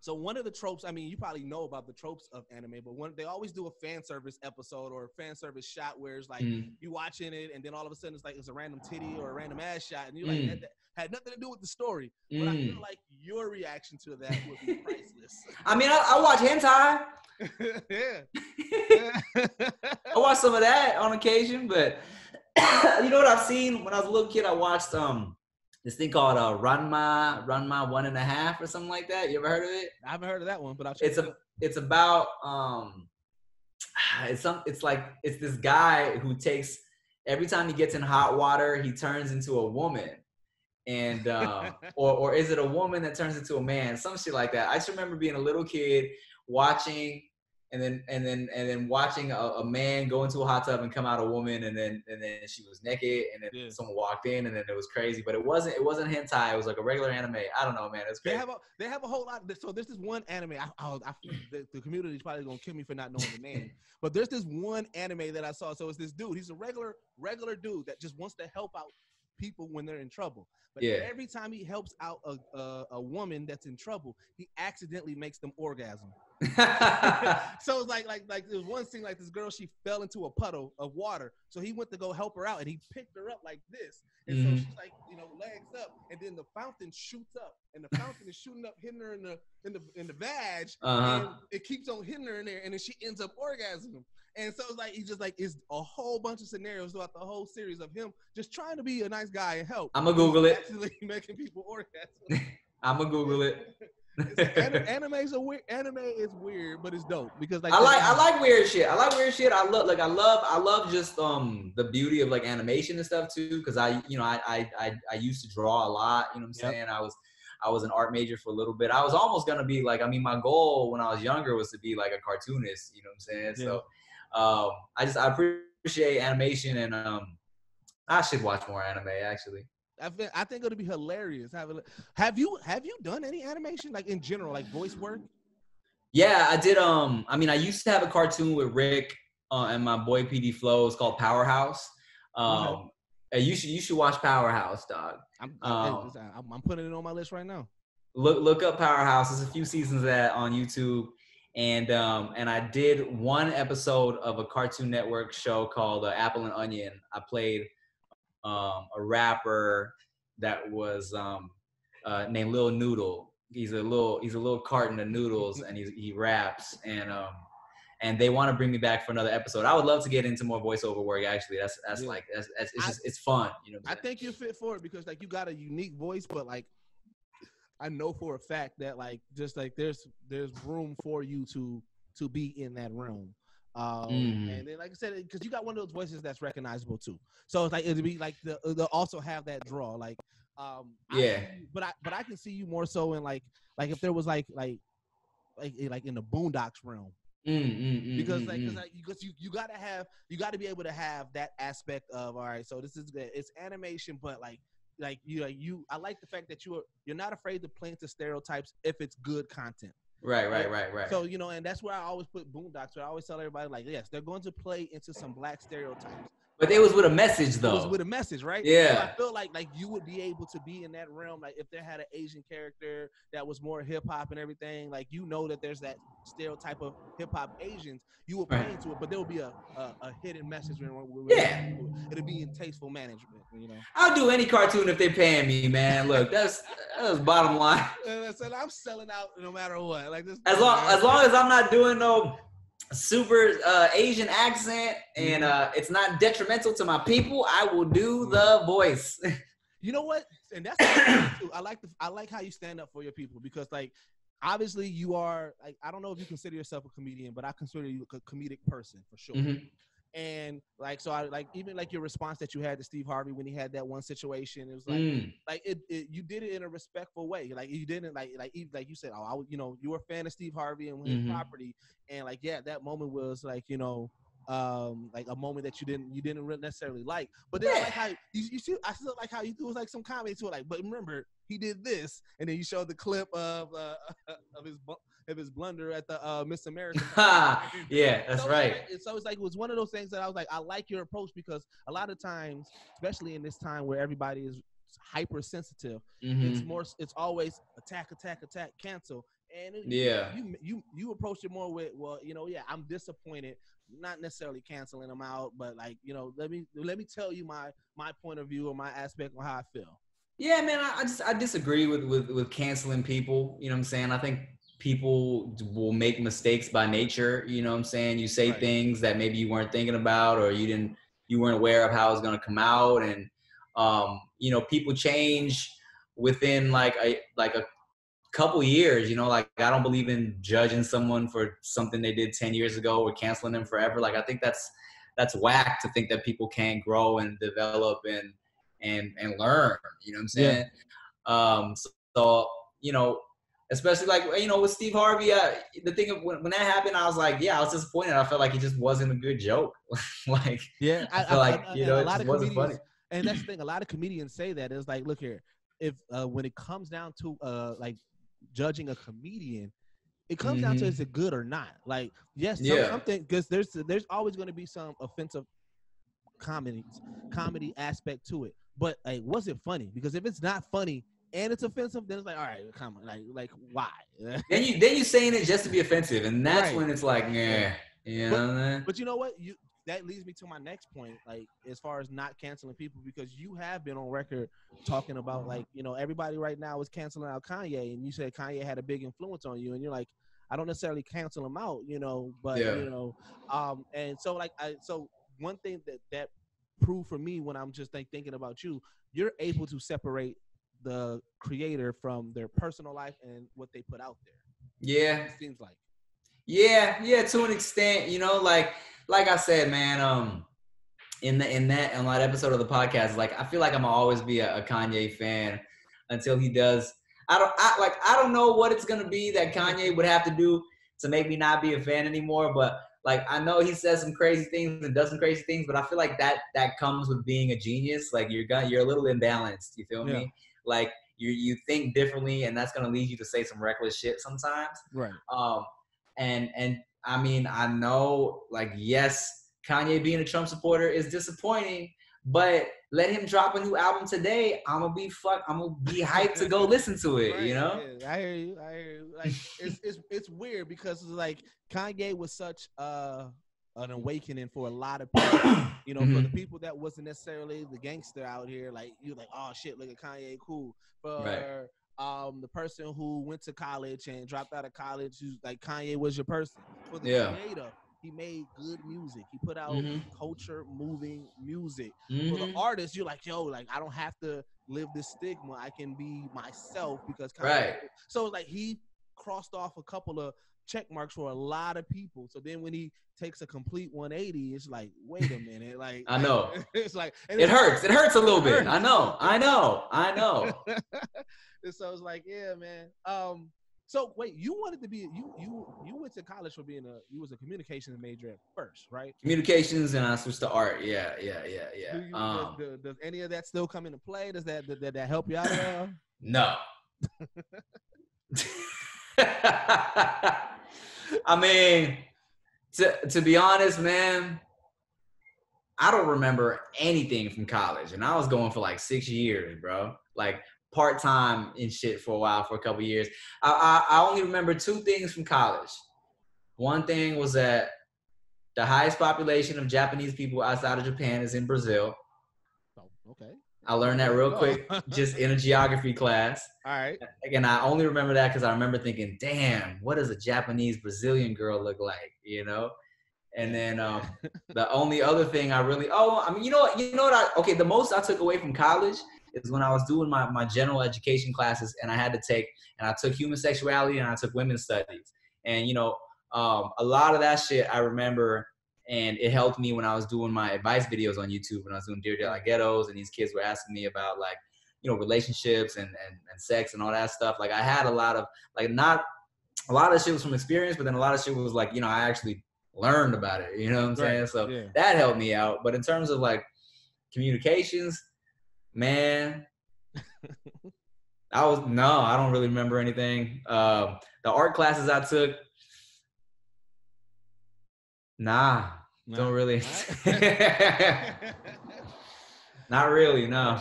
So one of the tropes, I mean, you probably know about the tropes of anime, but one they always do a fan service episode or a fan service shot where it's like Mm. you watching it and then all of a sudden it's like it's a random titty or a random ass shot and you're like Mm. that, that had nothing to do with the story. But I feel Mm. like your reaction to that would be priceless. I mean, I, I watch hentai. Yeah. I watch some of that on occasion, but you know what I've seen when I was a little kid? I watched um this thing called uh, Ranma Ranma One and a Half or something like that. You ever heard of it? I haven't heard of that one, but I'll check It's a out. it's about um it's some it's like it's this guy who takes every time he gets in hot water he turns into a woman and uh, or or is it a woman that turns into a man some shit like that i just remember being a little kid watching and then and then and then watching a, a man go into a hot tub and come out a woman, and then and then she was naked, and then Yeah. someone walked in, and then it was crazy. But it wasn't it wasn't hentai. It was like a regular anime. I don't know, man. It's They crazy. have a they have a whole lot. So there's this one anime. I, I, I the, the community is probably gonna kill me for not knowing the name, but there's this one anime that I saw. So it's this dude. He's a regular regular dude that just wants to help out people when they're in trouble. But Yeah. every time he helps out a, a a woman that's in trouble, he accidentally makes them orgasm. so it's like like like there was one scene like this girl she fell into a puddle of water so he went to go help her out and he picked her up like this and Mhm. so she's like you know legs up and then the fountain shoots up and the fountain is shooting up hitting her in the in the in the vag Uh-huh. and it keeps on hitting her in there and then she ends up orgasming and so it's like he's just like it's a whole bunch of scenarios throughout the whole series of him just trying to be a nice guy and help I'ma Google it. actually making people orgasm I'm gonna Google it. An- anime's a weird anime is weird but it's dope because like I like I like weird shit. I like weird shit. I love like I love I love just um the beauty of like animation and stuff too. Cause I you know I I I, I used to draw a lot. You know what I'm Yep. saying? I was I was an art major for a little bit. I was almost gonna be like I mean my goal when I was younger was to be like a cartoonist. You know what I'm saying? So um I just I appreciate animation and um I should watch more anime actually. I think I think it'll be hilarious. Have, a, have you have you done any animation like in general, like voice work? Yeah, I did. Um, I mean, I used to have a cartoon with Rick uh, and my boy PD Flow. It's called Powerhouse. Um, and you should you should watch Powerhouse, dog. I'm, Um, I'm, I'm putting it on my list right now. Look look up Powerhouse. There's a few seasons of that on YouTube. And um, and I did one episode of a Cartoon Network show called uh, Apple and Onion. I played um, a rapper that was um, uh, named Lil Noodle. He's a little he's a little carton of noodles, and he's, he raps. And um, and they want to bring me back for another episode. I would love to get into more voiceover work. Actually, that's that's Yeah. like that's, that's it's I- just it's fun. You know. I think you're fit for it because like you got a unique voice, but like I know for a fact that like just like there's there's room for you to to be in that realm. Um, Mhm. And then, like I said, because you got one of those voices that's recognizable too. So it's like it'd be like the they'll also have that draw. Like, um, Yeah. you- but I but I can see you more so in like like if there was like like like like in the Boondocks realm Mm, mm, mm, because mm, like, mm. cause like because you, you gotta have you gotta be able to have that aspect of all right so this is good it's animation but like like you like you i like the fact that you're you're not afraid to play into stereotypes if it's good content right, right, right, right. so you know and that's where i always put boondocks where i always tell everybody like yes they're going to play into some black stereotypes but it was with a message though. it was with a message, right? So Yeah. I feel like like you would be able to be in that realm. Like if there had an Asian character that was more hip hop and everything, like you know that there's that stereotype of hip hop Asians, you would play Right. into it, but there will be a, a, a hidden message. When, when, Yeah. it'll be in tasteful management, you know. I'll do any cartoon if they're paying me, man. Look, that's that's bottom line. And I said I'm selling out no matter what. Like this. As long as long as I'm not doing no super uh, Asian accent and Mm-hmm. uh, it's not detrimental to my people, I will do the voice. You know what? And that's I like too. I like the, I like how you stand up for your people because like obviously you are like I don't know if you consider yourself a comedian, but I consider you a comedic person for sure. Mhm. And like so I like even like your response that you had to Steve Harvey when he had that one situation, it was like Mm. like it, it you did it in a respectful way. Like you didn't like like even like you said, oh I you know, you were a fan of Steve Harvey and his Mhm. property. And like yeah, that moment was like, you know, um like a moment that you didn't you didn't really necessarily like but then I like how you, you see I still like how you do was like some comedy to it like but remember he did this and then you showed the clip of uh of his of his blunder at the uh Miss America yeah, that's so, right. It's, so it's like it was one of those things that I was like, I like your approach because a lot of times, especially in this time where everybody is hypersensitive, it's Mhm. more, it's always attack, attack, attack, cancel. And it- Yeah. you you you approach it more with, well, you know, yeah, I'm disappointed, not necessarily canceling them out, but like, you know, let me let me tell you my my point of view or my aspect on how I feel. Yeah, man, I, I just I disagree with, with with canceling people. You know what I'm saying? I think people will make mistakes by nature. You know what I'm saying? You say Right. things that maybe you weren't thinking about or you didn't you weren't aware of how it's gonna come out, and um, you know, people change within like a like a couple years. You know, like I don't believe in judging someone for something they did ten years ago or canceling them forever. Like I think that's that's whack to think that people can't grow and develop and and and learn. You know what I'm Yeah. saying? Um, so, so, you know, Especially like you know with Steve Harvey, uh, the thing of when, when that happened, I was like, yeah, I was disappointed. I felt like it just wasn't a good joke. like, Yeah, I feel like you know a it lot of wasn't comedians, funny. and that's the thing. A lot of comedians say that it's like, look here, if uh, when it comes down to uh, like judging a comedian, it comes down to Mhm. is it good or not. Like, yes, some, Yeah. something because there's there's always going to be some offensive comedy comedy aspect to it. But like, was it funny? Because if it's not funny and it's offensive, then it's like, all right, come on, like, like why? Then you then you're saying it just to be offensive, and that's Right. when it's like, yeah, you know. what But you know what? You that leads me to my next point, like as far as not canceling people, because you have been on record talking about like, you know, everybody right now is canceling out Kanye, and you said Kanye had a big influence on you, and you're like, I don't necessarily cancel him out, you know, but Yeah. you know, um, and so like I so one thing that that proved for me when I'm just like thinking about you, you're able to separate the creator from their personal life and what they put out there. Yeah, It seems like. Yeah, yeah, to an extent, you know, like like I said, man, um in the in that in that episode of the podcast, like I feel like I'm gonna always be a, a Kanye fan until he does I don't I like I don't know what it's gonna be that Kanye would have to do to make me not be a fan anymore, but like I know he says some crazy things and does some crazy things, but I feel like that that comes with being a genius. Like you're gonna you're a little imbalanced, you feel Yeah. me? Like you you think differently and that's gonna lead you to say some reckless shit sometimes. Right. Um, and and I mean, I know, like, yes, Kanye being a Trump supporter is disappointing, but let him drop a new album today. I'm gonna be fuck. I'm gonna be hyped to go listen to it. You know? yeah, I hear you. I hear you. Like it's it's it's weird because it's like Kanye was such uh an awakening for a lot of people. You know, for the people that wasn't necessarily the gangster out here, like you like, oh shit, look at Kanye, cool. For Right. um the person who went to college and dropped out of college, who's like Kanye was your person. For the Yeah. creator, he made good music. He put out Mhm. culture moving music for Mhm. the artist, you're like, yo, like I don't have to live this stigma. I can be myself because Right. So like he crossed off a couple of check marks for a lot of people. So then when he takes a complete 180, it's like, wait a minute, like I know. it's like It it's- hurts. It hurts a little bit. hurts. I know. I know. I know. and so it's like, yeah, man. Um, so wait, you wanted to be you you you went to college for being a you was a communications major at first, right? Communications and I switched to art. Yeah, yeah, yeah, yeah. Do you, Um, does, does, does any of that still come into play? Does that did, did that help you out at all? No. I mean, to to be honest, man, I don't remember anything from college, and I was going for like six years, bro. Like part time and shit for a while, for a couple years. I, I I only remember two things from college. One thing was that the highest population of Japanese people outside of Japan is in Brazil. Oh, okay. I learned that real quick just in a geography class. All right. Again, I only remember that because I remember thinking, "Damn, what does a Japanese Brazilian girl look like?" You know. And then um, the only other thing I really, oh, I mean, you know what, you know what? I okay, the most I took away from college is when I was doing my my general education classes, and I had to take, and I took human sexuality and I took women's studies, and you know, um, a lot of that shit I remember, and it helped me when I was doing my advice videos on YouTube when I was doing Dear De La Ghettos, and these kids were asking me about like you know relationships and, and and sex and all that stuff. Like i had a lot of like not a lot of shit was from experience but then a lot of shit was like you know i actually learned about it you know what i'm saying? So yeah. that helped me out. But in terms of like communications man i was no i don't really remember anything um the art classes i took nah don't really not really no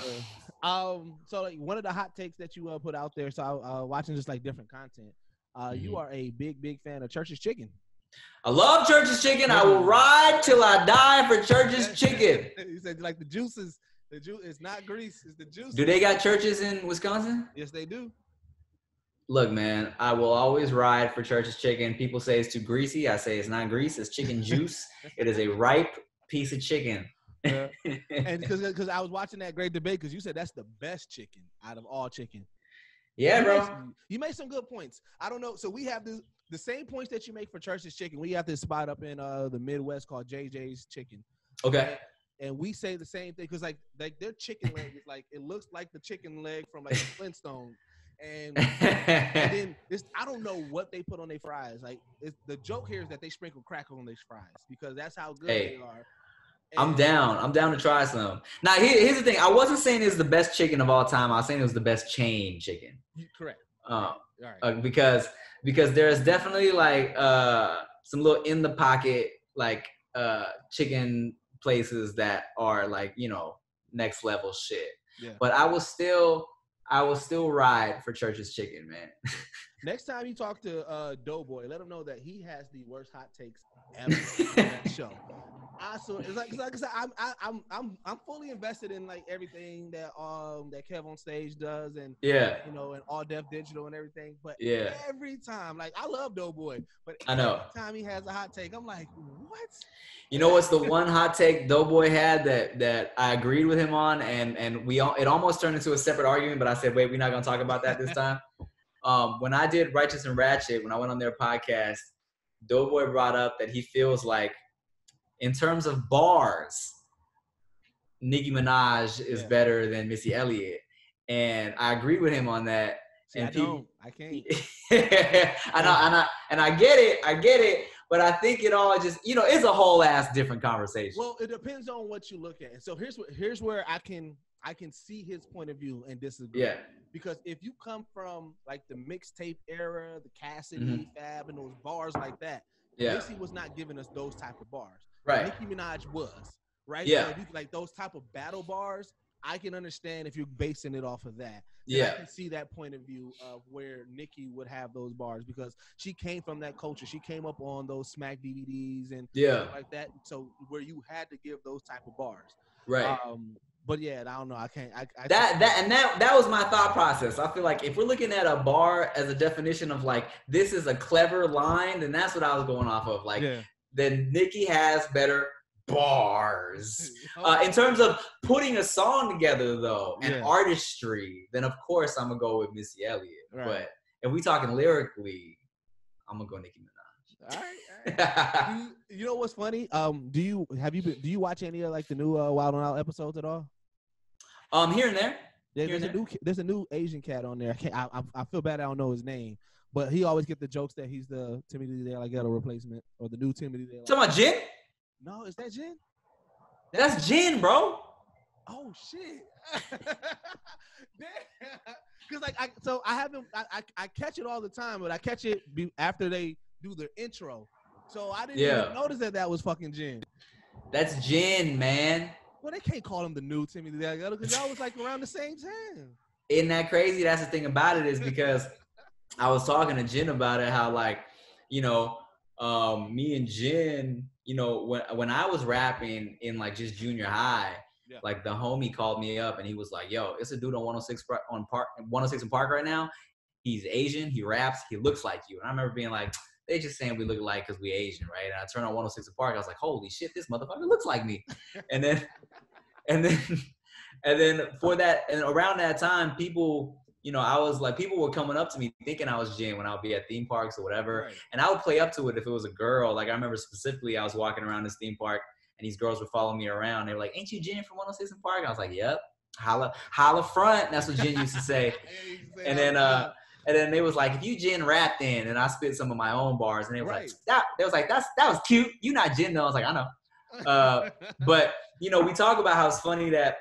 Um. So like one of the hot takes that you uh, put out there. So I uh, watching just like different content. Uh, you Mhm. are a big big fan of Church's Chicken. I love Church's Chicken. I will ride till I die for Church's Chicken. you said like the juices. The juice is not grease. It's the juice. Do they got churches in Wisconsin? Yes, they do. Look, man, I will always ride for Church's Chicken. People say it's too greasy. I say it's not grease. It's chicken juice. it is a ripe piece of chicken. Yeah. and because because I was watching that great debate because you said that's the best chicken out of all chicken. Yeah, you bro. Made some, you made some good points. I don't know. So we have this the same points that you make for Church's Chicken. We have this spot up in uh the Midwest called JJ's Chicken. Okay. And we say the same thing because like like their chicken leg is like it looks like the chicken leg from like Flintstone. And, and then this, I don't know what they put on their fries. Like it's, the joke here is that they sprinkle crackle on their fries because that's how good Hey, they are. I'm down. I'm down to try some. Now, here, here's the thing. I wasn't saying it's the best chicken of all time. I was saying it was the best chain chicken. Correct. Uh, All right. uh, because because there's definitely like uh some little in the pocket like uh chicken places that are like you know next level shit. Yeah. But I will still I will still ride for Church's chicken, man. Next time you talk to uh, Doughboy, let him know that he has the worst hot takes ever on that show. I so it's like, like I said, I'm I, I'm I'm I'm fully invested in like everything that um that KevOnStage does and Yeah. you know and all def digital and everything. But Yeah. every time, like I love Doughboy, but I know. every time he has a hot take, I'm like, what? You know what's the one hot take Doughboy had that that I agreed with him on, and and we all, it almost turned into a separate argument, but I said, wait, we're not gonna talk about that this time. um, when I did Righteous and Ratchet, when I went on their podcast, Doughboy brought up that he feels like, in terms of bars, Nicki Minaj is Yeah. better than Missy Elliott, and I agree with him on that. See, and I people- don't. I can't. and I, and I and I get it, I get it, but I think it all just you know it's a whole ass different conversation. Well, it depends on what you look at. And so here's what here's where I can I can see his point of view and disagree. Yeah. Because if you come from like the mixtape era, the Cassidy, Mhm. Fab, and those bars like that, Yeah. Missy was not giving us those type of bars. Right. Nicki Minaj was. Right. Yeah. So you, like those type of battle bars, I can understand if you're basing it off of that. Yeah. I can see that point of view of where Nicki would have those bars because she came from that culture. She came up on those Smack DVDs and Yeah. like that. So where you had to give those type of bars. Right. Um, but yeah, I don't know. I can't. I, I that that and that that was my thought process. I feel like if we're looking at a bar as a definition of like this is a clever line, then that's what I was going off of. Like Yeah. Then Nicki has better bars. Uh, in terms of putting a song together though and Yeah. artistry, then of course I'm gonna go with Missy Elliott. Right. But if we talking lyrically, I'm gonna go Nicki Minaj. All right. Do you, you know what's funny? Um, do you have you been, do you watch any of like the new uh, Wild 'N Out episodes at all? Um, here and there. There, there's a new there's a new Asian cat on there. I can't. I, I, I feel bad. I don't know his name, but he always get the jokes that he's the Timothy De La Ghetto replacement or the new Timothy De La. Talking about Jin? No, is that Jin? That's Jin, bro. Oh shit! Because like I so I haven't I, I I catch it all the time, but I catch it be, after they do the intro. So I didn't Yeah. even notice that that was fucking Jin. That's Jin, man. Well, they can't call him the new La Ghetto because y'all was like around the same time. Isn't that crazy? That's the thing about it is because I was talking to Jin about it, how like, you know, um, me and Jin, you know, when when I was rapping in like just junior high, Yeah. like the homie called me up and he was like, "Yo, it's a dude on 106 on Park 106 in Park right now. He's Asian, he raps, he looks like you." And I remember being like, "They just saying we look alike because we Asian, right?" And I turned on 106 in Park, I was like, "Holy shit, this motherfucker looks like me." and then, and then, and then for that, and around that time, people. You know, I was like, people were coming up to me thinking I was Jin when I would be at theme parks or whatever. Right. And I would play up to it if it was a girl. Like I remember specifically, I was walking around this theme park and these girls were following me around. They were like, "Ain't you Jin from 106 and Park?" I was like, "Yep." Holla, holla front. That's what Jin used to say. and then, uh, and then they was like, "If you Jin rapped in," and I spit some of my own bars, and they was Right. like, "That." They was like, "That's that was cute. You not Jin though." I was like, "I know." Uh, but you know, we talk about how it's funny that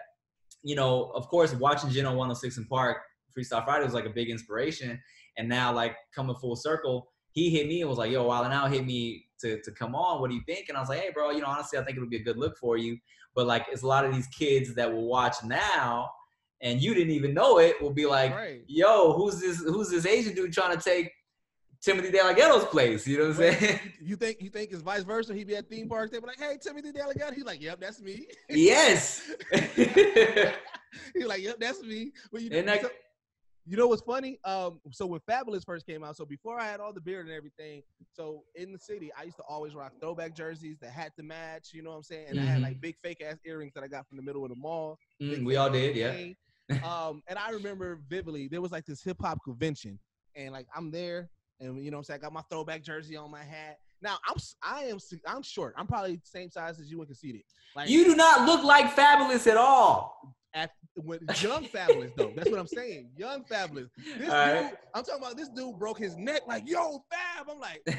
you know, of course, watching Jin on 106 in Park Freestyle Friday was like a big inspiration, and now like coming full circle, he hit me and was like, "Yo, Wild 'N Out hit me to to come on. What do you think?" And I was like, "Hey, bro, you know, honestly, I think it'll be a good look for you." But like, it's a lot of these kids that will watch now, and you didn't even know it, will be like, Right. "Yo, who's this? Who's this Asian dude trying to take Timothy De La Ghetto's place?" You know what I'm saying? you, think you think it's vice versa? He'd be at theme parks. They'd be like, "Hey, Timothy De La Ghetto." He's like, "Yep, that's me." yes. He's like, "Yep, that's me." But you, And that- you know what's funny? Um, so when Fabolous first came out, so before I had all the beard and everything, so in the city, I used to always rock throwback jerseys that had to match. You know what I'm saying? And I had like big fake ass earrings that I got from the middle of the mall. Mm, we all did, yeah. um, and I remember vividly there was like this hip hop convention, and like I'm there, and you know what I'm saying I got my throwback jersey on my hat. Now I'm I am I'm short. I'm probably the same size as you and conceited. Like You do not look like Fabolous at all. at when young Fabolous though. That's what I'm saying. Young Fabolous. This All right. dude, I'm talking about this dude broke his neck like yo fab. I'm like, mm,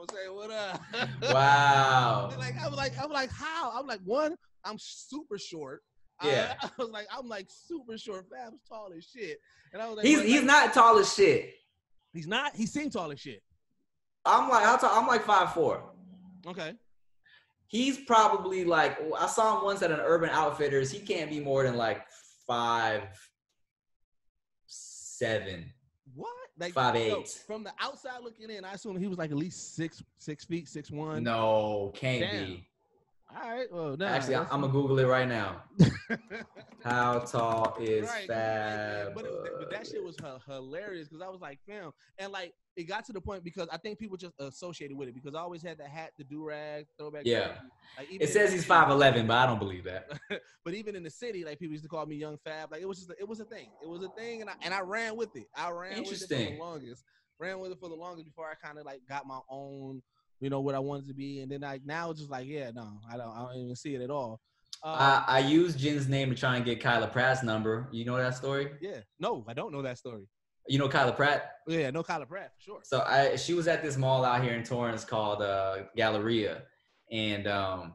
I'm saying what up? Wow. like I was like I'm like how? I'm like one. I'm super short. I- Yeah. I, was like I'm like super short. Fab's tall as shit. And I was like, He's he's like, not tall as shit. He's not. He seemed tall as shit. I'm like how tall? I'm like five four. Okay. He's probably like I saw him once at an Urban Outfitters. He can't be more than like five seven. What? Like Five eight. From the outside looking in, I assume he was like at least six six feet, six one. No, can't Damn. be. All right. Well. Actually, I- I'm gonna Google it right now. How tall is Right, Fab? But, it, but that shit was hilarious because I was like, fam, and like it got to the point because I think people just associated with it because I always had the hat, the do rag, throwback. Yeah. Like, It says he's five eleven, but I don't believe that. but even in the city, like people used to call me Young Fab. Like it was just, a, it was a thing. It was a thing, and I and I ran with it. I ran with it for the longest. Ran with it for the longest before I kind of like got my own, you know, what I wanted to be, and then like now it's just like, yeah, no, I don't, I don't even see it at all. Uh, I, I used Jin's name to try and get Kyla Pratt's number. You know that story? yeah, no, I don't know that story. You know Kyla Pratt? Yeah, no Kyla Pratt for sure. So I she was at this mall out here in Torrance called uh, Galleria, and um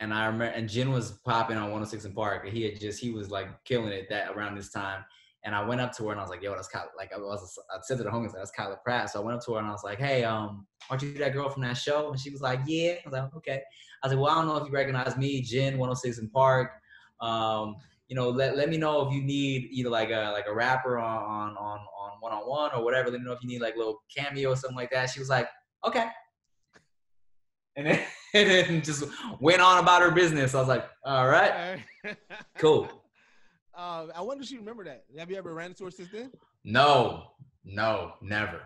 and I remember and Jin was popping on 106 in Park, and he had just he was like killing it that around this time. And I went up to her and I was like, "Yo, that's Kyle. Like I was, I said to the homies, "That's Kyla Pratt." So I went up to her and I was like, "Hey, um, aren't you that girl from that show?" And she was like, "Yeah." I was like, "Okay." I was like, "Well, I don't know if you recognize me, Jin, 106 in Park. Um, you know, let, let me know if you need either like a like a rapper on on on on one on one or whatever. Let me know if you need like a little cameo or something like that. She was like, okay. And then, and then just went on about her business. I was like, all right, cool. Uh, I wonder if you remember that. Have you ever ran into her since then? No, no, never.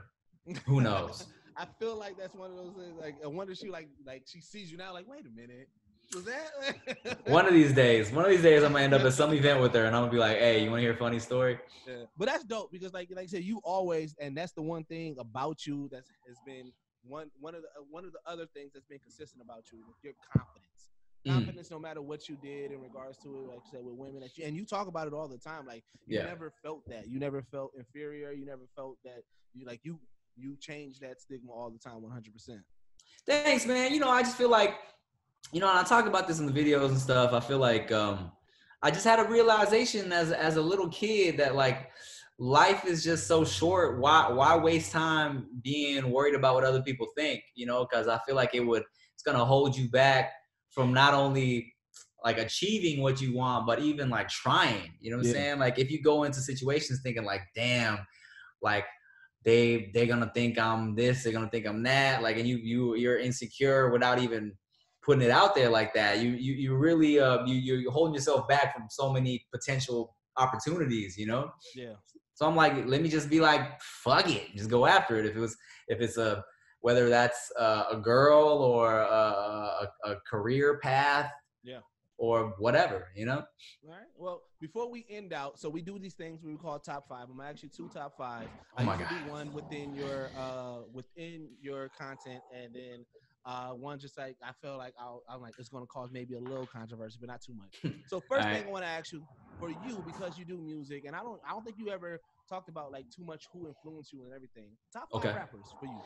Who knows? I feel like that's one of those things. Like, I wonder if she like like she sees you now. Like, wait a minute, was that? one of these days, one of these days, I'm gonna end up at some event with her, and I'm gonna be like, hey, you want to hear a funny story? Yeah. But that's dope because, like, like I said, you always, and that's the one thing about you that has been one one of the one of the other things that's been consistent about you, your confidence. Mm. No matter what you did in regards to it, like I said, with women, that you, and you talk about it all the time. Like, you Yeah. never felt that. You never felt inferior. You never felt that. You like you you change that stigma all the time, one hundred percent. Thanks, man. You know, I just feel like, you know, and I talk about this in the videos and stuff. I feel like um, I just had a realization as as a little kid that like life is just so short. Why why waste time being worried about what other people think? You know, because I feel like it would it's gonna hold you back from not only like achieving what you want, but even like trying. You know what I'm saying? Like if you go into situations thinking like, damn, like they they're gonna think I'm this, they're gonna think I'm that, like and you you you're insecure without even putting it out there like that. You you you really uh you you're holding yourself back from so many potential opportunities, you know? Yeah. So I'm like, let me just be like, fuck it, just go after it. If it was, if it's a, whether that's uh, a girl or a, a, a career path, Yeah. or whatever, you know. All right. Well, before we end out, so we do these things we call top five. I'm actually two top five. I Oh my usually do one within your uh within your content, and then uh one just like I feel like I'll, I'm like it's gonna cause maybe a little controversy, but not too much. So first thing right. I want to ask you for you because you do music, and I don't I don't think you ever talked about like too much who influenced you and everything. Top five Okay. rappers for you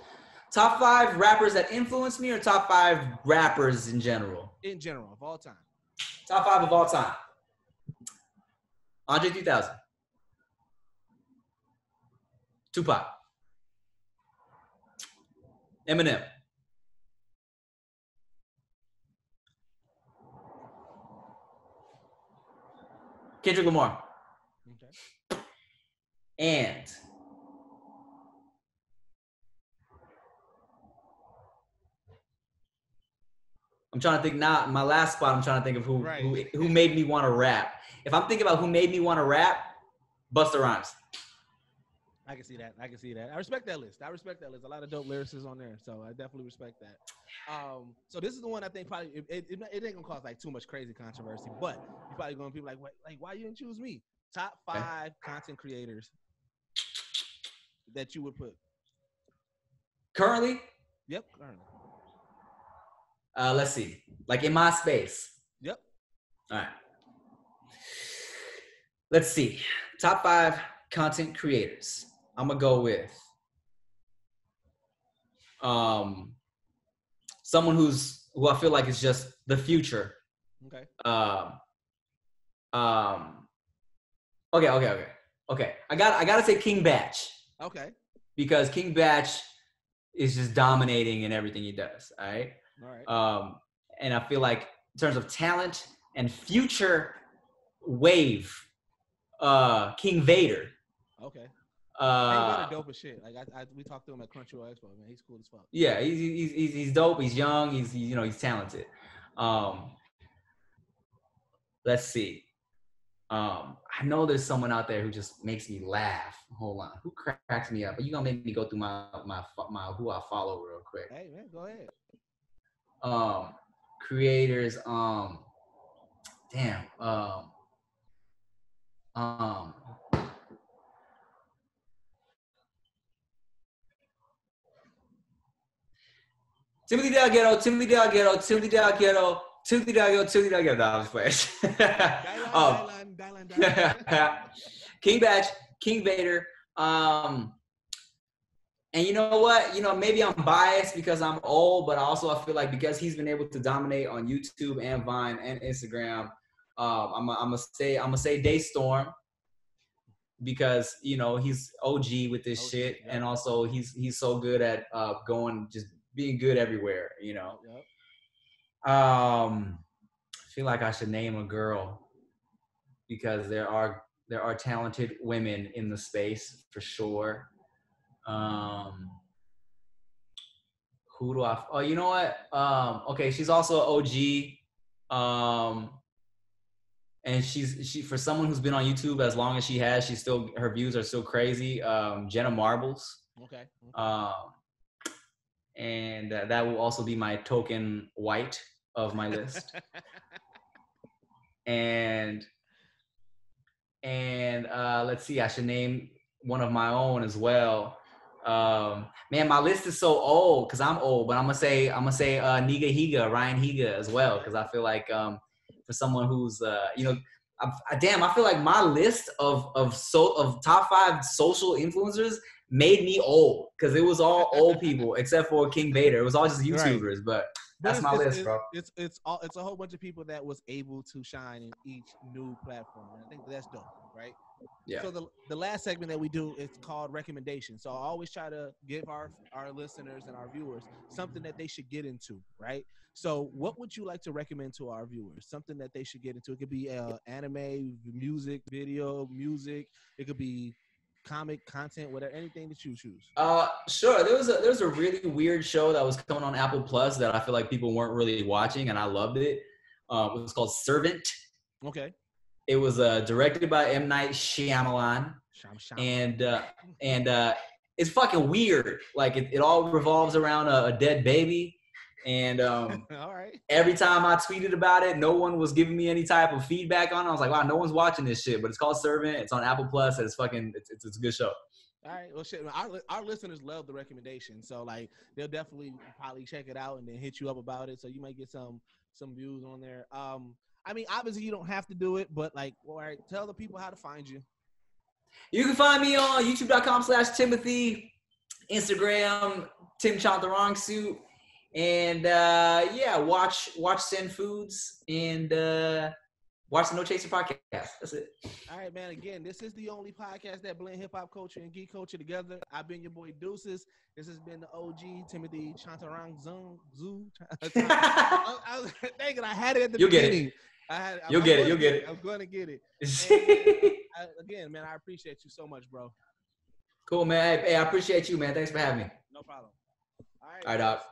Top five rappers that influenced me, or top five rappers in general. in general of all time. Top five of all time. Andre 3000. Tupac. Eminem. Kendrick Lamar. Okay. And I'm trying to think now. My last spot, I'm trying to think of who Right. who, who made me want to rap. If I'm thinking about who made me want to rap, Busta Rhymes. I can see that. I can see that. I respect that list. I respect that list. A lot of dope lyricists on there, so I definitely respect that. Um, so this is the one I think probably it, it, it, ain't gonna cause like too much crazy controversy, but you probably gonna be like, Wait, like why you didn't choose me? Top Okay. five content creators that you would put. Currently, Yep. currently. Uh, let's see. Like in my space. Yep. All right. Let's see. Top five content creators. I'm gonna go with um someone who's who I feel like is just the future. Okay. Um um okay, okay, okay. Okay. I got I gotta say King Bach Okay. because King Bach is just dominating in everything he does. All right. All right. Um, and I feel like in terms of talent and future wave, uh, King Vader. okay. Uh, dope as shit. Like I, I, we talked to him at Crunchyroll Expo. Man, he's cool as fuck. yeah, he's, he's he's he's dope. He's young. He's you know he's talented. Um, let's see. Um, I know there's someone out there who just makes me laugh. Hold on, who cracks me up? But You gonna make me go through my my my who I follow real quick. Hey man, go ahead. Um creators um damn um um Timothy De La Ghetto, Timothy De La Ghetto, Timothy De La Ghetto, Timothy De La Ghetto, Timothy De La Ghetto. Nah, I was playing. Dylan, Dylan, Dylan, Dylan. King Bach, King Vader. Um, and you know what? You know, maybe I'm biased because I'm old, but also I feel like because he's been able to dominate on YouTube and Vine and Instagram, um, I'm gonna say I'm gonna say DeStorm because you know he's OG with this OG, shit, yeah. and also he's he's so good at uh, going just being good everywhere. You know. Yep. Um, I feel like I should name a girl because there are there are talented women in the space for sure. Um, who do I? Oh, you know what? Um, okay, she's also an OG. Um, and she's she for someone who's been on YouTube as long as she has, she's still her views are still crazy. Um, Jenna Marbles. Okay. Um, and uh, that will also be my token white of my list. and and uh, let's see, I should name one of my own as well. Um, man, my list is so old because I'm old, but I'm gonna say I'm gonna say uh, Nigahiga, Ryan Higa as well because I feel like um, for someone who's uh, you know, I, I, damn, I feel like my list of of so of top five social influencers made me old because it was all old people except for King Vader. It was all just YouTubers, but But that's my list, bro. It's it's all it's a whole bunch of people that was able to shine in each new platform. And I think that's dope, right? Yeah. So the the last segment that we do is called recommendation. So I always try to give our our listeners and our viewers something that they should get into, right? So what would you like to recommend to our viewers? Something that they should get into. It could be uh, anime, music, video, music. It could be comic content, whatever, anything that you choose. Uh, sure. There was a there was a really weird show that was coming on Apple Plus that I feel like people weren't really watching, and I loved it. Uh, it was called Servant. Okay. It was uh, directed by M Night Shyamalan, and uh, and uh, it's fucking weird. Like it, it all revolves around a, a dead baby, and um, all right. every time I tweeted about it, no one was giving me any type of feedback on it. I was like, wow, no one's watching this shit. But it's called Servant. It's on Apple Plus, and it's fucking it's, it's, it's a good show. All right. Well, shit. Our, our listeners love the recommendation, so like they'll definitely probably check it out and then hit you up about it. So you might get some some views on there. Um, I mean, obviously you don't have to do it, but like, all right, tell the people how to find you. You can find me on youtube.com slash Timothy, Instagram, Tim Chantarangsu. And uh, yeah, watch watch Sendz Foods and uh, watch the No Chaser podcast. That's it. All right, man. Again, this is the only podcast that blend hip hop culture and geek culture together. I've been your boy Deuces. This has been the OG Timothy Chantarang Zoom Zoo. I, I, was- it, I had it at the You'll get it. beginning. I had, You'll I'm get it, you'll get it. I'm going to get it. And, uh, I, again, man, I appreciate you so much, bro. cool, man. Hey, hey, I appreciate you, man. Thanks for having me. No problem. All right. All right, Doc.